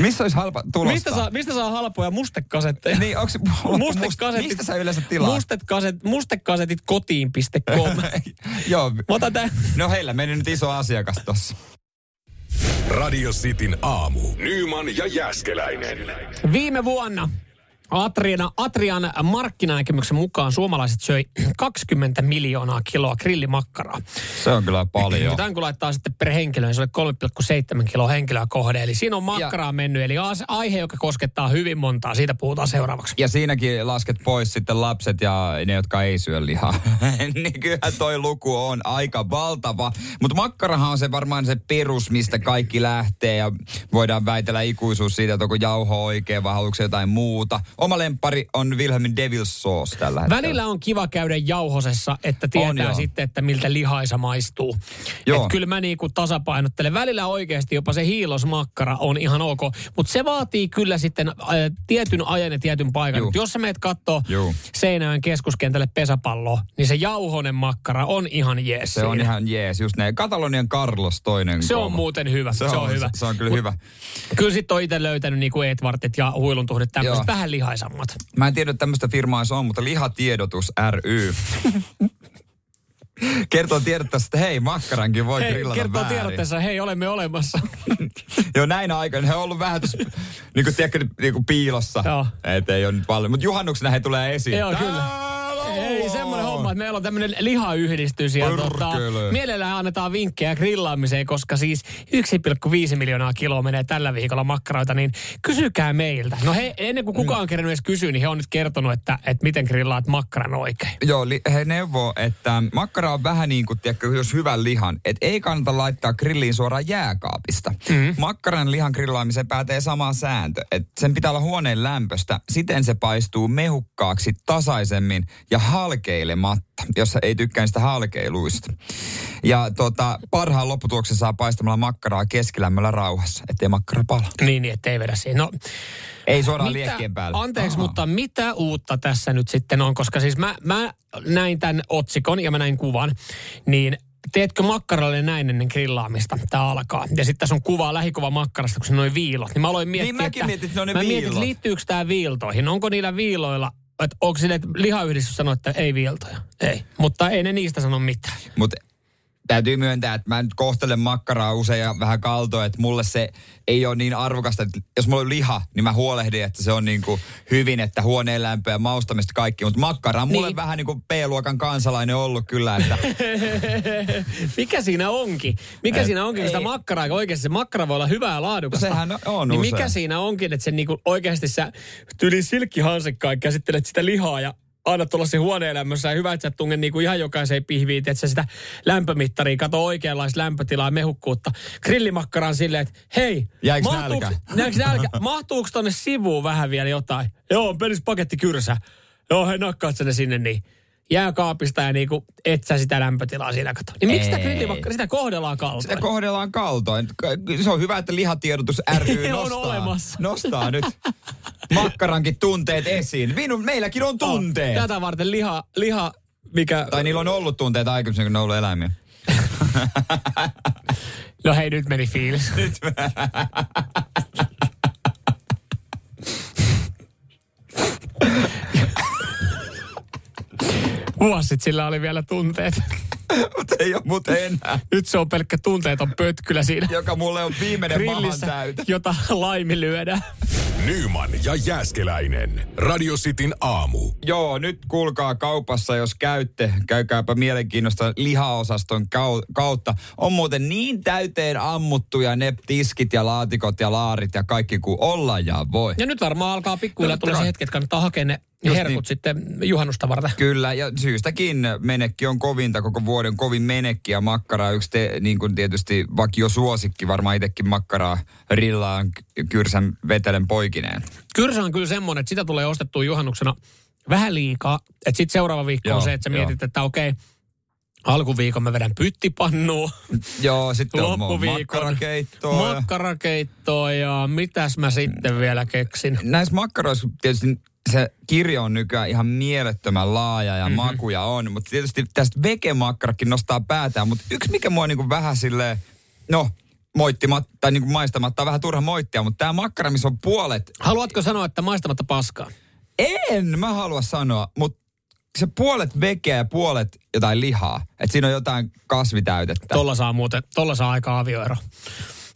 missä olisi halpa tulosta?
Mistä saa, mistä saa halpoja mustekasetteja?
Niin, onks, must,
Mustekasetit.
mistä sä yleensä tilaat?
Mustekaset, mustekasetit kotiin.com.
Joo.
Mä otan tän.
No heillä meni nyt iso asiakas tossa.
Radio Cityn aamu. Nyman ja Jäskeläinen.
Viime vuonna Atriana, Atrian markkinanäkemyksen mukaan suomalaiset söi 20 miljoonaa kiloa grillimakkaraa.
Se on kyllä paljon.
Tämän kun laittaa sitten per henkilö, niin se oli 3,7 kiloa henkilöä kohde. Eli siinä on makkaraa mennyt. Eli aihe, joka koskettaa hyvin montaa. Siitä puhutaan seuraavaksi.
Ja siinäkin lasket pois sitten lapset ja ne, jotka ei syö lihaa. niin kyllä toi luku on aika valtava. Mutta makkarahan on se varmaan se perus, mistä kaikki lähtee. Ja voidaan väitellä ikuisuus siitä, että onko jauho oikein vai haluatko jotain muuta. Oma lempari on Wilhelmin Devil's Sauce tällä hetkellä.
Välillä on kiva käydä jauhosessa, että
On
tietää
joo.
sitten, että miltä lihaisa maistuu.
Joo.
Et kyllä mä niinku tasapainottelen. Välillä oikeasti jopa se hiilosmakkara on ihan ok. Mutta se vaatii kyllä sitten ä, tietyn ajan ja tietyn paikan. Et Jos sä meet kattoo
Juu.
Seinäjoen keskuskentälle pesäpalloa, niin se jauhonen makkara on ihan jees
Se on
siinä.
ihan jees, just näin. Katalonian Carlos toinen
Se on
kolma.
muuten hyvä.
Se on,
hyvä.
Se, se on kyllä
Mut
hyvä.
Kyllä sit on itse löytänyt niinku Edwardit ja huiluntuhdit tämmöiset vähän lihaisammat.
Mä en tiedä, että tämmöistä firmaa se on, mutta Lihatiedotus ry. Kertoo tiedotteessa, että hei, makkarankin voi
Hei,
grillata
kertoo
väärin.
tiedotteessa, hei olemme olemassa.
Joo, näinä aikoina he on ollut vähän tuossa, niin kuin, tiedätkö, niin kuin piilossa.
Joo.
Et ei ole nyt paljon. Mutta juhannuksena he tulee esiin.
Joo, kyllä. Homma, että meillä on tämmöinen lihayhdistys ja tota, mielellään annetaan vinkkejä grillaamiseen, koska siis 1,5 miljoonaa kiloa menee tällä viikolla makkaroita, niin kysykää meiltä. No he, ennen kuin kukaan on kerännyt edes kysyä, niin he on nyt kertonut, että, että miten grillaat makkaran oikein.
Joo, li- he neuvoo, että makkara on vähän niin kuin, tiedätkö, jos hyvän lihan, että ei kannata laittaa grilliin suoraan jääkaapista. Mm. Makkaran lihan grillaamiseen päätee sama sääntö, että sen pitää olla huoneen lämpöstä, siten se paistuu mehukkaaksi tasaisemmin ja halkeilematta, jos ei tykkää niistä halkeiluista. Ja tota, parhaan lopputuloksen saa paistamalla makkaraa keskilämmöllä rauhassa, ettei makkara pala.
Niin, niin ettei vedä siihen. No,
Ei suoraan liekkien päälle.
Anteeksi,
Aha.
mutta mitä uutta tässä nyt sitten on? Koska siis mä, mä näin tämän otsikon ja mä näin kuvan, niin teetkö makkaralle näin ennen grillaamista? Tämä alkaa. Ja sitten tässä on kuva, lähikuva makkarasta, kun se noin viilot. Niin mä aloin miettiä,
Niin mäkin
että,
mietin, että ne on ne
mä mietin, että
viilot.
liittyykö tämä viiltoihin? Onko niillä viiloilla, että onko sille, että lihayhdistys sanoo, että ei viiltoja? Ei. Mutta ei ne niistä sano mitään.
Mutta täytyy myöntää, että mä nyt kohtelen makkaraa usein ja vähän kaltoa, että mulle se ei ole niin arvokasta, että jos mulla on liha, niin mä huolehdin, että se on niin kuin hyvin, että huoneen lämpö ja maustamista kaikki, mutta makkara on mulle
Niin.
vähän niin kuin B-luokan kansalainen ollut kyllä, että
mikä siinä onkin? Mikä
Et
siinä onkin, kun sitä makkaraa, kun oikeasti se makkara voi olla hyvää laadukasta.
Sehän on
Niin
usein.
mikä siinä onkin, että se niinku oikeasti sä tyli silkkihansikkaan käsittelet sitä lihaa ja aina se huoneenlämmössä ja hyvä, että sä tunge niinku ihan jokaiseen pihviin, että sä sitä lämpömittaria, kato oikeanlaista lämpötilaa ja mehukkuutta. Grillimakkaraan silleen, että hei,
Jäikö
mahtuuks-
nälkä?
Nälkä? Mahtuuko tonne sivuun vähän vielä jotain? Joo, on peris paketti kyrsä. Joo, hei nakkaat ne sinne niin. Jääkaapista ja niinku et sä sitä lämpötilaa siinä kato. Niin miksi sitä grillimakkaraa, sitä kohdellaan kaltoin?
sitä kohdellaan kaltoin. Se on hyvä, että lihatiedotus ry
On
nostaa,
olemassa.
nostaa nyt makkarankin tunteet esiin. Minun, meilläkin on tunteet.
Tätä varten liha, liha mikä...
Tai niillä on ollut tunteita aikaisemmin, kun ne on ollut eläimiä.
No hei, nyt meni fiilis. Nyt Vuosi sitten sillä oli vielä tunteet.
Mutta ei ole muuten enää.
Nyt se on pelkkä tunteeton pötkylä siinä
Joka mulle on viimeinen mahan täytä.
jota laiminlyödään.
Nyman ja Jääskeläinen. Radio Cityn aamu.
Joo, nyt kuulkaa kaupassa, jos käytte, käykääpä mielenkiinnosta lihaosaston kau- kautta. On muuten niin täyteen ammuttuja ne tiskit ja laatikot ja laarit ja kaikki kuin olla ja voi.
Ja nyt varmaan alkaa pikkuhiljaa
No,
tulla se hetki, että kannattaa hakea ne
Just
herkut
niin.
sitten juhannusta varten.
Kyllä, ja syystäkin menekki on kovinta koko vuoden, kovin menekki ja makkara yksi te, niin kuin tietysti vakio suosikki, varmaan itsekin makkaraa rillaan kyrsän vetelen poikineen.
Kyrsä on kyllä semmoinen, että sitä tulee ostettua juhannuksena vähän liikaa. Että sitten seuraava viikko
Joo,
on se, että sä
joo.
mietit, että okei, alkuviikon mä vedän pyttipannuun.
Joo, sitten on
Loppuviikon
makkarakeittoa. ja-
makkarakeittoa ja mitäs mä sitten vielä keksin.
näissä makkaroissa tietysti se kirjo on nykyään ihan mielettömän laaja ja
Mhm.
mm-hmm. makuja on, mutta tietysti tästä vegemakkarakin nostaa päätään, mutta yksi mikä mua niinku vähän silleen, no moittimatta tai niinku maistamatta on vähän turha moittia, mutta tämä makkara, missä on puolet,
Haluatko sanoa, että maistamatta paskaa?
en mä halua sanoa, mutta se puolet vegeä ja puolet jotain lihaa, että siinä on jotain kasvitäytettä.
Tolla saa muuten, tolla saa aika avioero.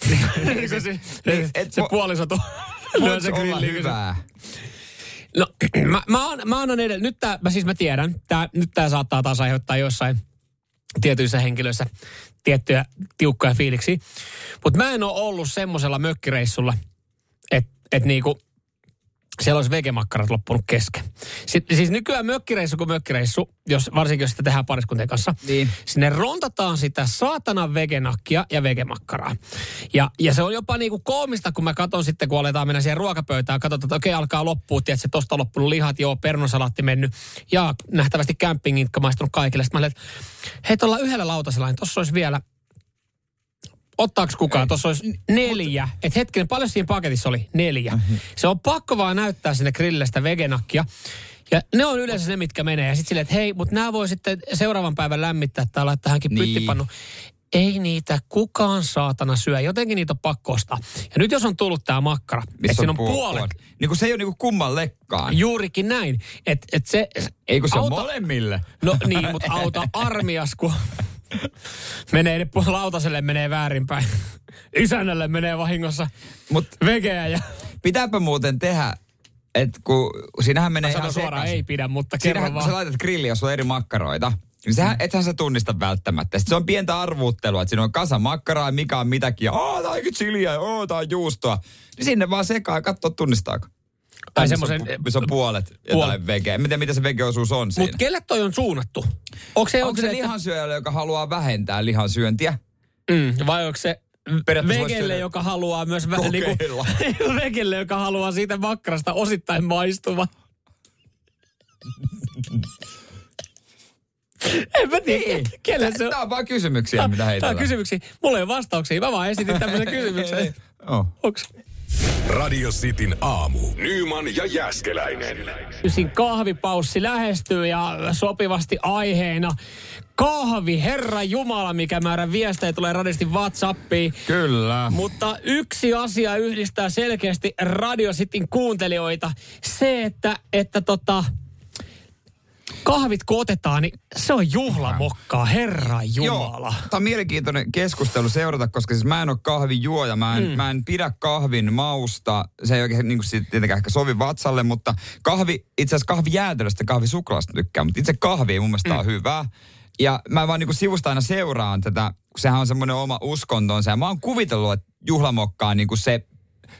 se, se,
Niin,
se
vo-
puoliso tuo.
Voiko
se
se olla hyvää?
No, mä, mä, on, mä annan edellä. Nyt tää, mä siis mä tiedän, tää, nyt tää saattaa taas aiheuttaa jossain tietyissä henkilöissä tiettyjä tiukkoja fiiliksiä. Mutta mä en ole ollut semmoisella mökkireissulla, että et niinku, siellä olisi vegemakkarat loppunut kesken. Sitten, siis nykyään mökkireissu kuin mökkireissu, jos, varsinkin jos sitä tehdään pariskuntien kanssa,
Niin.
sinne rontataan sitä saatanan vegenakkia ja vegemakkaraa. Ja, ja se on jopa niinku koomista, kun mä katson sitten, kun aletaan mennä siihen ruokapöytään, katsotaan, että okei, alkaa loppua, tiedätkö, tosta on loppunut lihat, joo, pernosalaatti mennyt, ja nähtävästi campingin maistunut kaikille. Sitten mä olin, että hei, tuolla yhdellä lautasella, niin tossa olisi vielä Ottaako kukaan? Tuossa olisi neljä. Et hetkinen, paljon siinä paketissa oli? Neljä. Se on pakko vaan näyttää sinne grillille sitä vegenakkia. Ja ne on yleensä ne, mitkä menee. Ja sitten silleen, että hei, mutta nämä voi sitten seuraavan päivän lämmittää tai laittaa hänkin
Niin.
pyttipannu. Ei niitä kukaan saatana syö. Jotenkin niitä on pakko ostaa. Ja nyt jos on tullut tämä makkara, että siinä on
puol-
puolet.
puol- Niin kuin se ei ole niinku kummallekaan.
Juurikin näin. Että et se...
Ei kun se on
auta-
molemmille.
No niin, mutta auta armias, kun menee ne lautaselle menee väärinpäin. Isännälle menee vahingossa
Mut
vegeä ja
pitääpä muuten tehdä, että kun siinähän menee ihan
suoraan
sekaisin.
ei pidä, mutta kerro vaan.
sä laitat grilliin, jos on eri makkaroita, niin sähän,
Mm.
ethän sä tunnista välttämättä. Sitten se on pientä arvuuttelua, että siinä on kasa makkaraa, mikä on mitäkin, ja ooo, tää on chiliä, ja ooo, tää on juustoa. Niin sinne vaan sekaan ja katsoo, tunnistaako.
Tai semmoisen-
missä on puolet jotain
Puolet.
vegeä. En tiedä, mitä se vegeosuus on siinä.
Mutta kelle toi on suunnattu? Onko se,
Onko se
että-
lihansyöjälle, joka haluaa vähentää lihansyöntiä?
Mm, vai onko se vegelle, joka haluaa myös vähän niin kuin, vegelle, joka haluaa siitä makkarasta osittain maistuva. en mä tiedä,
Niin.
kelle se on.
Tää on vaan kysymyksiä, mitä
Tää
heitellään.
on kysymyksiä. Mulla ei ole vastauksia. Mä vaan esitin tämmöisen kysymyksen.
Joo.
Onks
Radio Cityn aamu. Nyman ja Jääskeläinen.
Ysin kahvipaussi lähestyy ja sopivasti aiheena kahvi, herra Jumala, mikä määrä viestejä tulee radisti Whatsappiin.
Kyllä.
Mutta yksi asia yhdistää selkeästi Radio Cityn kuuntelijoita. Se, että, että tota, Kahvit kun otetaan, niin se on juhlamokkaa, herra Jumala.
Joo, tämä on mielenkiintoinen keskustelu seurata, koska siis mä en ole kahvijuoja, mä en, mm. mä en pidä kahvin mausta. Se ei oikein niin kuin tietenkään ehkä sovi vatsalle, mutta kahvi, itse asiassa kahvijäätelöstä, kahvisuklaasta tykkää, mutta itse kahvi mun mielestä mm. on hyvää. Ja mä vaan niin sivusta aina seuraan tätä, kun sehän on semmoinen oma uskontonsa. Ja mä oon kuvitellut, että juhlamokka on niin kuin se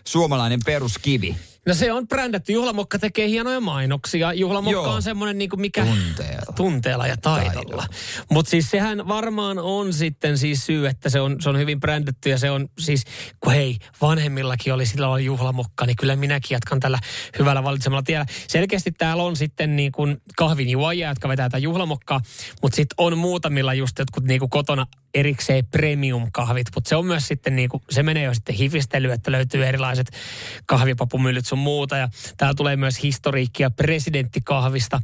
suomalainen peruskivi.
No se on brändätty. Juhlamokka tekee hienoja mainoksia. Juhlamokka
Joo.
on semmoinen niin kuin mikä...
Tunteella.
Tunteella ja taidolla. Mutta siis sehän varmaan on sitten siis syy, että se on, se on hyvin brändätty ja se on siis, kun hei, vanhemmillakin oli sillä lailla juhlamokka, niin kyllä minäkin jatkan tällä hyvällä valitsemalla tiellä. Selkeästi täällä on sitten niin kuin kahvinjuojia, jotka vetää tätä juhlamokkaa, mutta sitten on muutamilla just jotkut niin kuin kotona erikseen premium-kahvit, mutta se on myös sitten niin kuin, se menee jo sitten hifistelyyn, että löytyy erilaiset kahvipapumyllyt sun muuta. Ja täällä tulee myös historiikkia presidenttikahvista.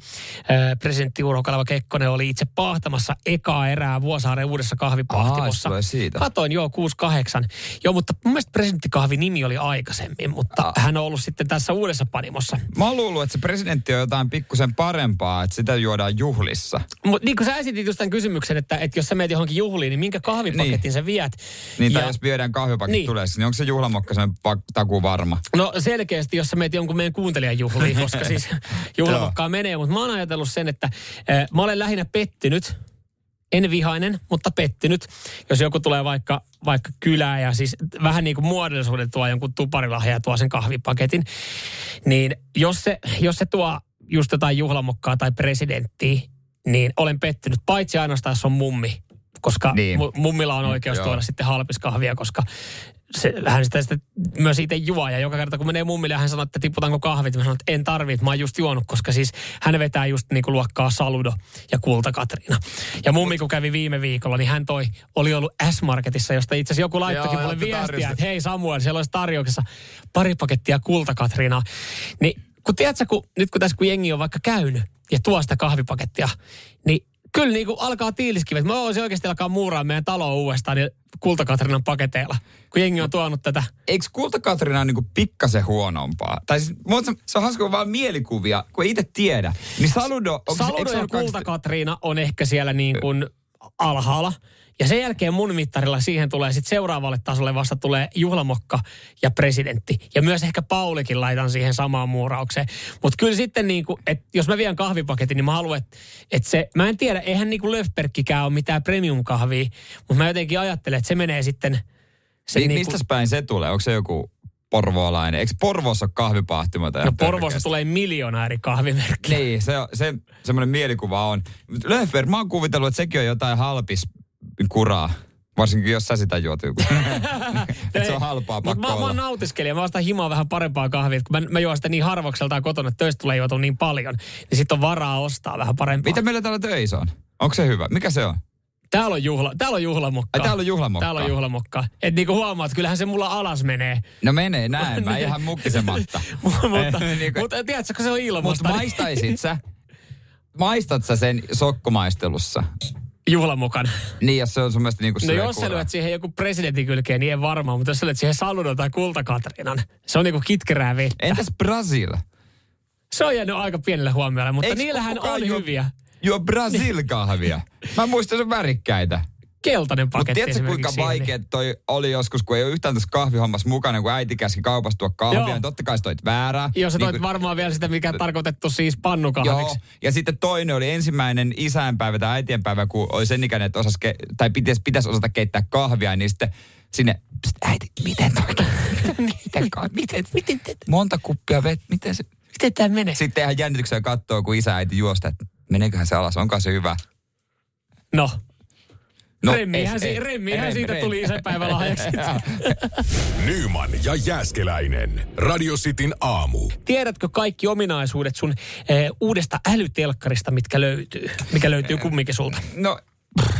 Ö, Presidentti Urho Kaleva Kekkonen oli itse pahtamassa ekaa erää Vuosaaren uudessa kahvipahtimossa.
Aa, siitä.
Katoin, joo, 68. Joo, mutta mun mielestä presidenttikahvi nimi oli aikaisemmin, mutta hän on ollut sitten tässä uudessa panimossa.
Mä oon luullut, että se presidentti on jotain pikkusen parempaa, että sitä juodaan juhlissa.
Mutta niin kuin sä esitit just tämän kysymyksen, että, että jos sä meet johonkin juhliin, niin minkä kahvipaketin
Niin.
sä viet?
Niin, tai
Ja-
jos viedään kahvipaketti
Niin.
tulee, niin onko se juhlamokka sen takuu varma?
No selkeästi, jos sä meet jonkun meidän kuuntelijan juhliin, koska siis juhlamokkaa menee. Mutta mä oon ajatellut sen, että äh, mä olen lähinnä pettynyt, en vihainen, mutta pettynyt, jos joku tulee vaikka, vaikka kylään ja siis vähän niin kuin muodollisuuden tuo jonkun tuparilahja ja tuo sen kahvipaketin, niin jos se, jos se tuo just jotain juhlamokkaa tai presidenttiä, niin olen pettynyt, paitsi ainoastaan jos on mummi, koska
Niin.
mu- mummilla on oikeus
Joo.
tuoda sitten halpiskahvia, koska se, hän sitä sitten myös itse juo. Ja joka kerta kun menee mummille ja hän sanoo, että tiputanko kahvit, mä sanon, että en tarvitse, mä oon just juonut, koska siis hän vetää just niin kuin luokkaa Saludo ja Kulta Katriina. Ja mummi kun kävi viime viikolla, niin hän toi, oli ollut S-Marketissa, josta itse asiassa joku laittokin mulle viestiä,
tarjosi.
että hei Samuel, siellä olisi tarjouksessa pari pakettia Kulta Katriinaa. Niin kun tiedätkö, kun, nyt kun tässä kun jengi on vaikka käynyt ja tuo sitä kahvipakettia, niin kyllä niin kuin alkaa tiiliskivet. Mä voisin oikeasti alkaa muuraa meidän taloa uudestaan niin kultakatrinan paketeilla, kun jengi on tuonut tätä.
Eikö Kulta Katrina niinku pikkasen huonompaa? Tai siis, se, se on hauska, kun vaan mielikuvia, kun ei itse tiedä. Niin Saludo... onko
Saludo
se
ja
kaikista-
kultakatriina on ehkä siellä niin kuin alhaalla. Ja sen jälkeen mun mittarilla siihen tulee sitten seuraavalle tasolle vasta tulee juhlamokka ja presidentti. Ja myös ehkä Paulikin laitan siihen samaan muuraukseen. Mutta kyllä sitten niin kuin, että jos mä vien kahvipaketin, niin mä haluan, että, että se, mä en tiedä, eihän niin kuin Löfbergikään ole mitään premium-kahvia, mutta mä jotenkin ajattelen, että se menee sitten... Se
Niin,
niin
mistä päin se tulee? Onko se joku porvoolainen? Eikö Porvoossa ole kahvipahtimoita?
no Porvoossa tulee miljoona eri kahvimerkkiä.
Niin, se, se semmoinen mielikuva on. Löfberg, mä oon kuvitellut, että sekin on jotain halpis kuraa. Varsinkin jos sä sitä juot joku. se on halpaa
Mutta
pakko
mä, mä
olla.
oon nautiskelija. Mä ostan himaa vähän parempaa kahvia. Kun mä, mä juon sitä niin harvakseltaan kotona, että töistä tulee juotu niin paljon, niin sitten on varaa ostaa vähän parempaa.
Mitä meillä täällä töissä on? Onko se hyvä? Mikä se on?
Täällä on, juhla, täällä on juhlamokka.
Ai, täällä on juhlamokkaa.
Täällä on juhlamokka. Et niinku huomaat, kyllähän se mulla alas menee.
No menee näin, mä ihan mukkisematta.
mutta,
Niin kuin-
mutta tiedätkö, kun se on
Mutta
ilmasta. niin
maistaisit sä? Maistat sä sen sokkomaistelussa?
Juhlamokan.
Niin, jos se on sun mielestä niinku
No jos sä lyöt siihen joku presidentin kylkeen, niin en varmaan. Mutta jos sä lyöt siihen Saludon tai Kultakatriinan, se on niinku kitkerää vettä.
Entäs Brasil?
Se on jäänyt aika pienelle huomiolle, mutta
Eiks
niillähän on
juo-
hyviä.
Juo Brasil-kahvia. Mä muistan sen värikkäitä.
Keltainen
Mutta
paketti
tiedätkö kuinka
siihen, niin-
vaikea toi oli joskus, kun ei ole yhtään tässä kahvihommassa mukana, kun äiti käski kaupasta tuo kahvia,
Joo.
niin totta kai toit väärää.
Joo, sä
Niin
toit
kun-
varmaan vielä sitä, mikä tarkoitettu siis
Joo,
pannukahviksi.
ja sitten toinen oli ensimmäinen isänpäivä tai äitienpäivä, kun oli sen ikäinen, että osas ke- tai pitäisi, pitäisi osata keittää kahvia, niin sitten sinne, "Pst, äiti, miten toi, miten, miten, miten, monta kuppia vet, miten se,
Miten tämä menee?
sitten ihan jännityksellä katsoo, kun isä äiti juosta, että meneeköhän se alas, onkaan se hyvä.
No,
No,
remmihän,
ei-
si-
ei-
remmihän
Remmi,
siitä
Remmi.
tuli isänpäivälahjaksi.
Nyman ja Jääskeläinen. Radio Cityn aamu.
Tiedätkö kaikki ominaisuudet sun eh, uudesta älytelkkarista, mitkä löytyy? Mikä löytyy kumminkin sulta?
No,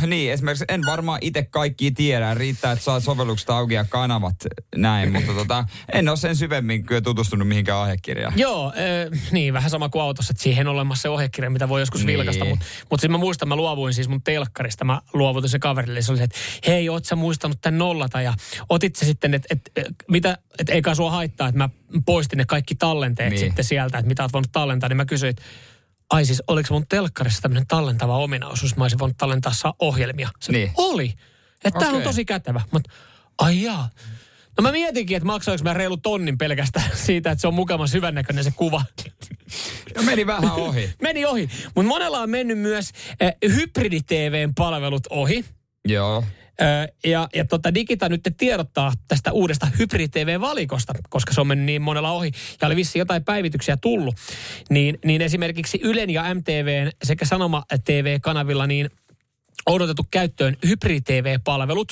niin, esimerkiksi en varmaan itse kaikki tiedä. Riittää, että saa sovellukset auki ja kanavat näin, mutta tota, en ole sen syvemmin kyllä tutustunut mihinkään aiekirjaan.
Joo, äh, niin vähän sama kuin autossa, että siihen on olemassa se ohjekirja, mitä voi joskus
Niin.
vilkasta. Mutta mut sitten mä muistan, mä luovuin siis mun telkkarista, mä luovutin se kaverille. Se oli se, että hei, oot sä muistanut tän nollata ja otit se sitten, että et, et, mitä, et eikä sua haittaa, että mä poistin ne kaikki tallenteet
Niin.
sitten sieltä, että mitä oot voinut tallentaa. Niin mä kysyin, että ai siis oliko mun telkkarissa tämmöinen tallentava ominaisuus, mä olisin voinut tallentaa saa ohjelmia. Se
Niin.
Oli. Että tämä on tosi kätevä. Mutta ai jaa. No mä mietinkin, että maksaako mä reilu tonnin pelkästään siitä, että se on mukamas hyvännäköinen se kuva.
No meni vähän ohi.
Meni ohi. Mutta monella on mennyt myös äh, hybridi-TVn palvelut ohi.
Joo.
Ja, ja tota, Digita nyt tiedottaa tästä uudesta Hybrid-TV-valikosta, koska se on mennyt niin monella ohi. Ja oli vissiin jotain päivityksiä tullut. Niin, niin esimerkiksi Ylen ja MTVn sekä Sanoma TV-kanavilla niin odotettu käyttöön Hybrid-TV-palvelut.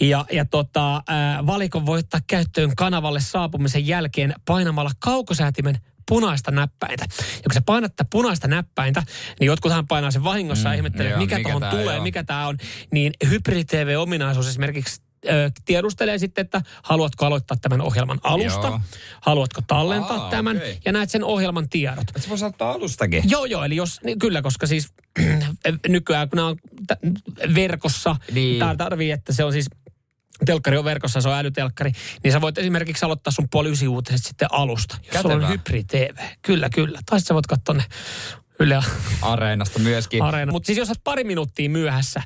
Ja, ja tota, ää, valikon voi ottaa käyttöön kanavalle saapumisen jälkeen painamalla kaukosäätimen punaista näppäintä. Ja kun sä painat tätä punaista näppäintä, niin jotkuthan painaa sen vahingossa mm, ja ihmettelee,
joo,
mikä
mikä
tuohon tulee,
joo.
mikä tämä on. Niin Hybrid-TV-ominaisuus esimerkiksi ö, tiedustelee sitten, että haluatko aloittaa tämän ohjelman alusta,
Joo.
haluatko tallentaa
Aa,
tämän
okei.
ja näet sen ohjelman tiedot.
Et se voisi ottaa alustakin.
Joo, joo, eli jos, niin kyllä, koska siis nykyään kun nämä on t- verkossa,
Niin.
tämä tarvii, että se on siis telkkari on verkossa, se on älytelkkari, niin sä voit esimerkiksi aloittaa sun puoli ysi uutiset sitten alusta, jos sulla on
Kätevää.
Hybrid TV. Kyllä, kyllä. Tai sä voit katsoa ne Yle
Areenasta myöskin.
Areena. Mutta siis jos olet pari minuuttia myöhässä,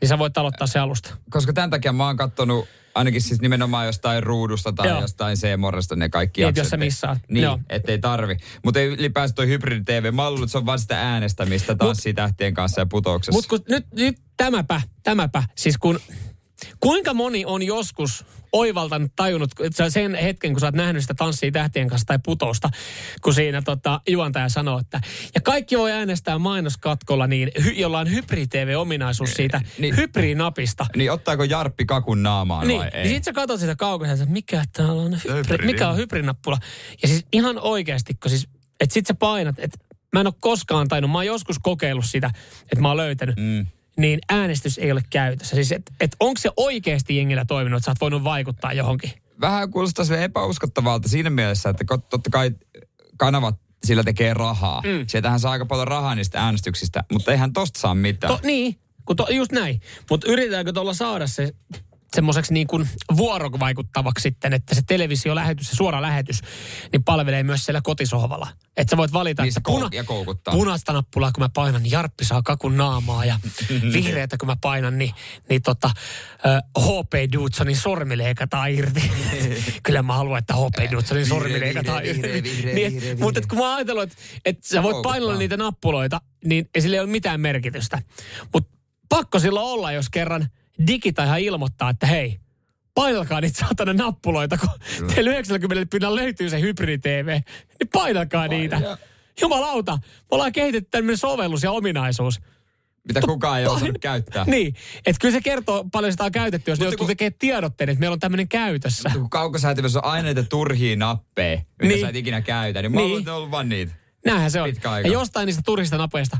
niin sä voit aloittaa se alusta.
Koska tämän takia mä oon kattonut ainakin siis nimenomaan jostain ruudusta tai
Joo.
jostain C-morresta ne kaikki
Niin, jos sä missaat.
Niin,
Joo.
ettei tarvi. Mutta ei ylipäänsä toi hybridi TV. Mä luulen, että se on vaan sitä äänestämistä tanssii tähtien kanssa ja putouksessa.
Mutta nyt, nyt tämäpä, tämäpä, siis kun, kuinka moni on joskus oivaltanut, tajunnut että sen hetken, kun sä oot nähnyt sitä tanssia tähtien kanssa tai putousta, kun siinä tota, juontaja sanoo, että ja kaikki voi äänestää mainoskatkolla, niin hy, jolla on hybrid-TV-ominaisuus siitä
Niin.
hybrid-napista.
Niin ottaako Jarppi kakun naamaan
Niin,
vai
niin
ei?
sit sä katsot sitä kaukaa, että mikä täällä on, hybri, mikä on hybridinappula. Ja siis ihan oikeasti, kun siis, että sit sä painat, että mä en ole koskaan tainnut, mä oon joskus kokeillut sitä, että mä oon löytänyt.
Mm.
Niin äänestys ei ole käytössä. Siis, että et onko se oikeasti jengillä toiminut, että sä oot voinut vaikuttaa johonkin?
Vähän kuulostaa sille epäuskottavalta siinä mielessä, että totta kai kanavat sillä tekee rahaa. Mm. Sieltähän saa aika paljon rahaa niistä äänestyksistä, mutta eihän tosta saa mitään.
To, niin, kun to, just näin. Mutta yritetäänkö tuolla saada se semmoiseksi niin kuin vuorovaikuttavaksi sitten, että se televisiolähetys, se suora lähetys, niin palvelee myös siellä kotisohvalla. Että sä voit valita,
Niin
että
kou- ja koukuttaa.
punaista nappulaa, kun mä painan, niin Jarppi saa kakun naamaa ja vihreätä, kun mä painan, niin, niin tota, äh, HP Dudsonin sormi leikataan irti. Kyllä mä haluan, että HP Dudsonin sormi leikataan irti.
vihreä,
Niin,
vihreä,
Mutta kun mä ajatellut, että, että sä voit
Koukuttaa.
painella niitä nappuloita, niin sillä ei ole mitään merkitystä. Mutta pakko silloin olla, jos kerran Digita ihan ilmoittaa, että hei, painalkaa niitä saatana nappuloita, kun teillä 90 pinnan löytyy se hybridi-TV, niin painalkaa niitä. Jumalauta, me ollaan kehitetty tämmöinen sovellus ja ominaisuus.
Mitä kukaan ei
Pain-
osannut käyttää.
Niin, että kyllä se kertoo paljon sitä on käytetty, jos ne
Mutta kun-
tekemään tiedotteen, että meillä on tämmöinen käytössä.
Kun kaukosäätimessä on aina niitä turhia nappeja, mitä
Niin.
sä et ikinä käytä, niin mä
Niin.
luulen, että ne on ollut vaan niitä.
Näinhän se on. Ja jostain niistä turhista napeista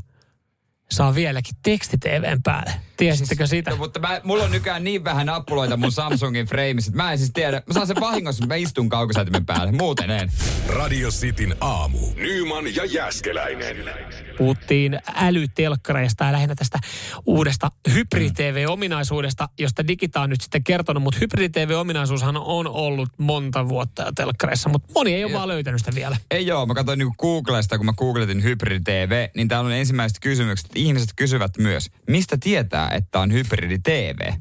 saa vieläkin teksti-TVn päälle. Tiesittekö sitä?
No, mutta mä, mulla on nykyään niin vähän nappuloita mun Samsungin frameissa, että mä en siis tiedä. Mä saan sen vahingossa, mä istun kaukosäätimen päälle. Muuten en.
Radio Cityn aamu. Nyman ja Jäskeläinen.
Puhuttiin älytelkkareista ja lähinnä tästä uudesta Hybrid-TV-ominaisuudesta, josta Digita on nyt sitten kertonut, mutta Hybrid-TV-ominaisuushan on ollut monta vuotta telkkareissa, mutta moni ei ole vaan löytänyt sitä vielä.
Ei joo, mä katsoin niinku Googlesta, kun mä googletin Hybrid TV, niin täällä on ensimmäiset kysymykset. Ihmiset kysyvät myös, mistä tietää, että on Hybridi TV?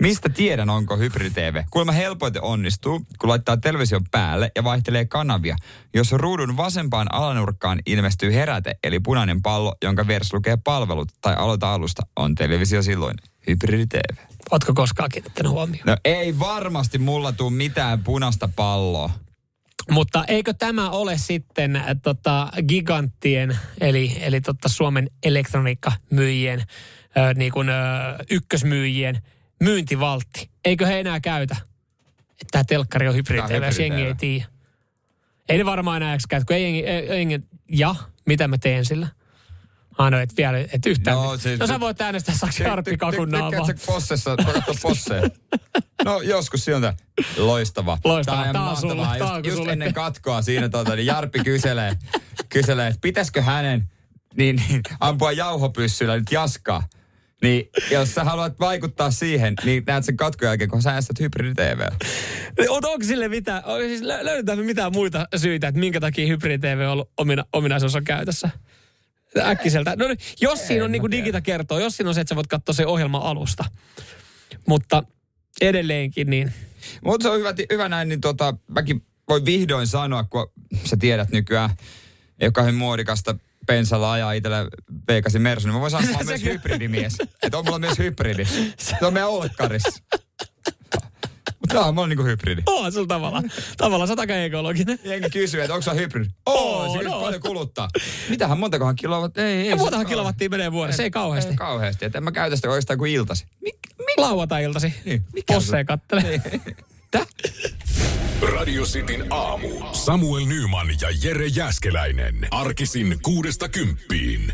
Mistä tiedän, onko Hybridi TV? Kuulemma helpoiten onnistuu, kun laittaa television päälle ja vaihtelee kanavia. Jos ruudun vasempaan alanurkkaan ilmestyy heräte, eli punainen pallo, jonka vieressä lukee palvelut tai aloita alusta, on televisio silloin Hybridi TV.
Ootko koskaan kiinnittänyt huomioon?
No ei varmasti mulla tuu mitään punaista palloa.
Mutta eikö tämä ole sitten äh, tota, giganttien, eli, eli tota Suomen elektroniikkamyyjien, äh, niin kuin, äh, ykkösmyyjien myyntivaltti? Eikö he enää käytä? Että tämä telkkari on hybrid
Tää on
jos jengi ei tiedä. Ei ne varmaan enää käytä, kun ei ei, ei ja mitä mä teen sillä? Ah no, et vielä, et yhtään.
No, se-
no sä voit äänestää saaks Jarppi kakun naamaa.
Tykkäätkö possessa, posseja? No joskus sieltä. Loistava.
Loistava.
Tää on,
Tää on sulle, tää
Just,
on
just
sulle.
ennen katkoa siinä tota, niin Jarppi kyselee, kyselee että pitäisikö hänen niin, niin, ampua jauhopyssyllä nyt jaskaa. Niin jos sä haluat vaikuttaa siihen, niin näet sen katkon jälkeen, kun sä äänestät hybridi TV.
On, onko sille mitään, siis lö- löydetäänkö mitään muita syitä, että minkä takia hybrid-TV on ollut omina, ominaisuus on käytössä? Äkkiseltä. No, jos siinä on niin kuin Digita kertoo, jos siinä on se, että sä voit katsoa se ohjelma alusta. Mutta edelleenkin niin.
Mutta se on hyvä, hyvä näin, niin tota, mäkin voin vihdoin sanoa, kun sä tiedät nykyään, ei ole kauhean muodikasta pensalla ajaa itselle Vegasin Mersu, niin mä voin sanoa, että mä oon myös hybridimies. Että on mulla myös hybridi. Se on meidän olkkarissa. Mutta tää on niinku hybridi.
Oo, sulla tavallaan. Tavallaan sä aika ekologinen.
Jengi kysyy, että onko se hybridi? Oo,
Oo,
se
no.
paljon kuluttaa. Mitähän montakohan kilowattia? Ei, ei.
Ja muutahan kilowattia menee vuodessa, ei kauheasti.
Ei kauheasti. Että en mä käytä sitä oikeastaan kuin iltasi. Mik, mik,
Lauantai-iltasi.
Niin, mikä
Posseja
se-
kattelee.
Tää?
Radio Cityn aamu. Samuel Nyman ja Jere Jäskeläinen. Arkisin kuudesta kymppiin.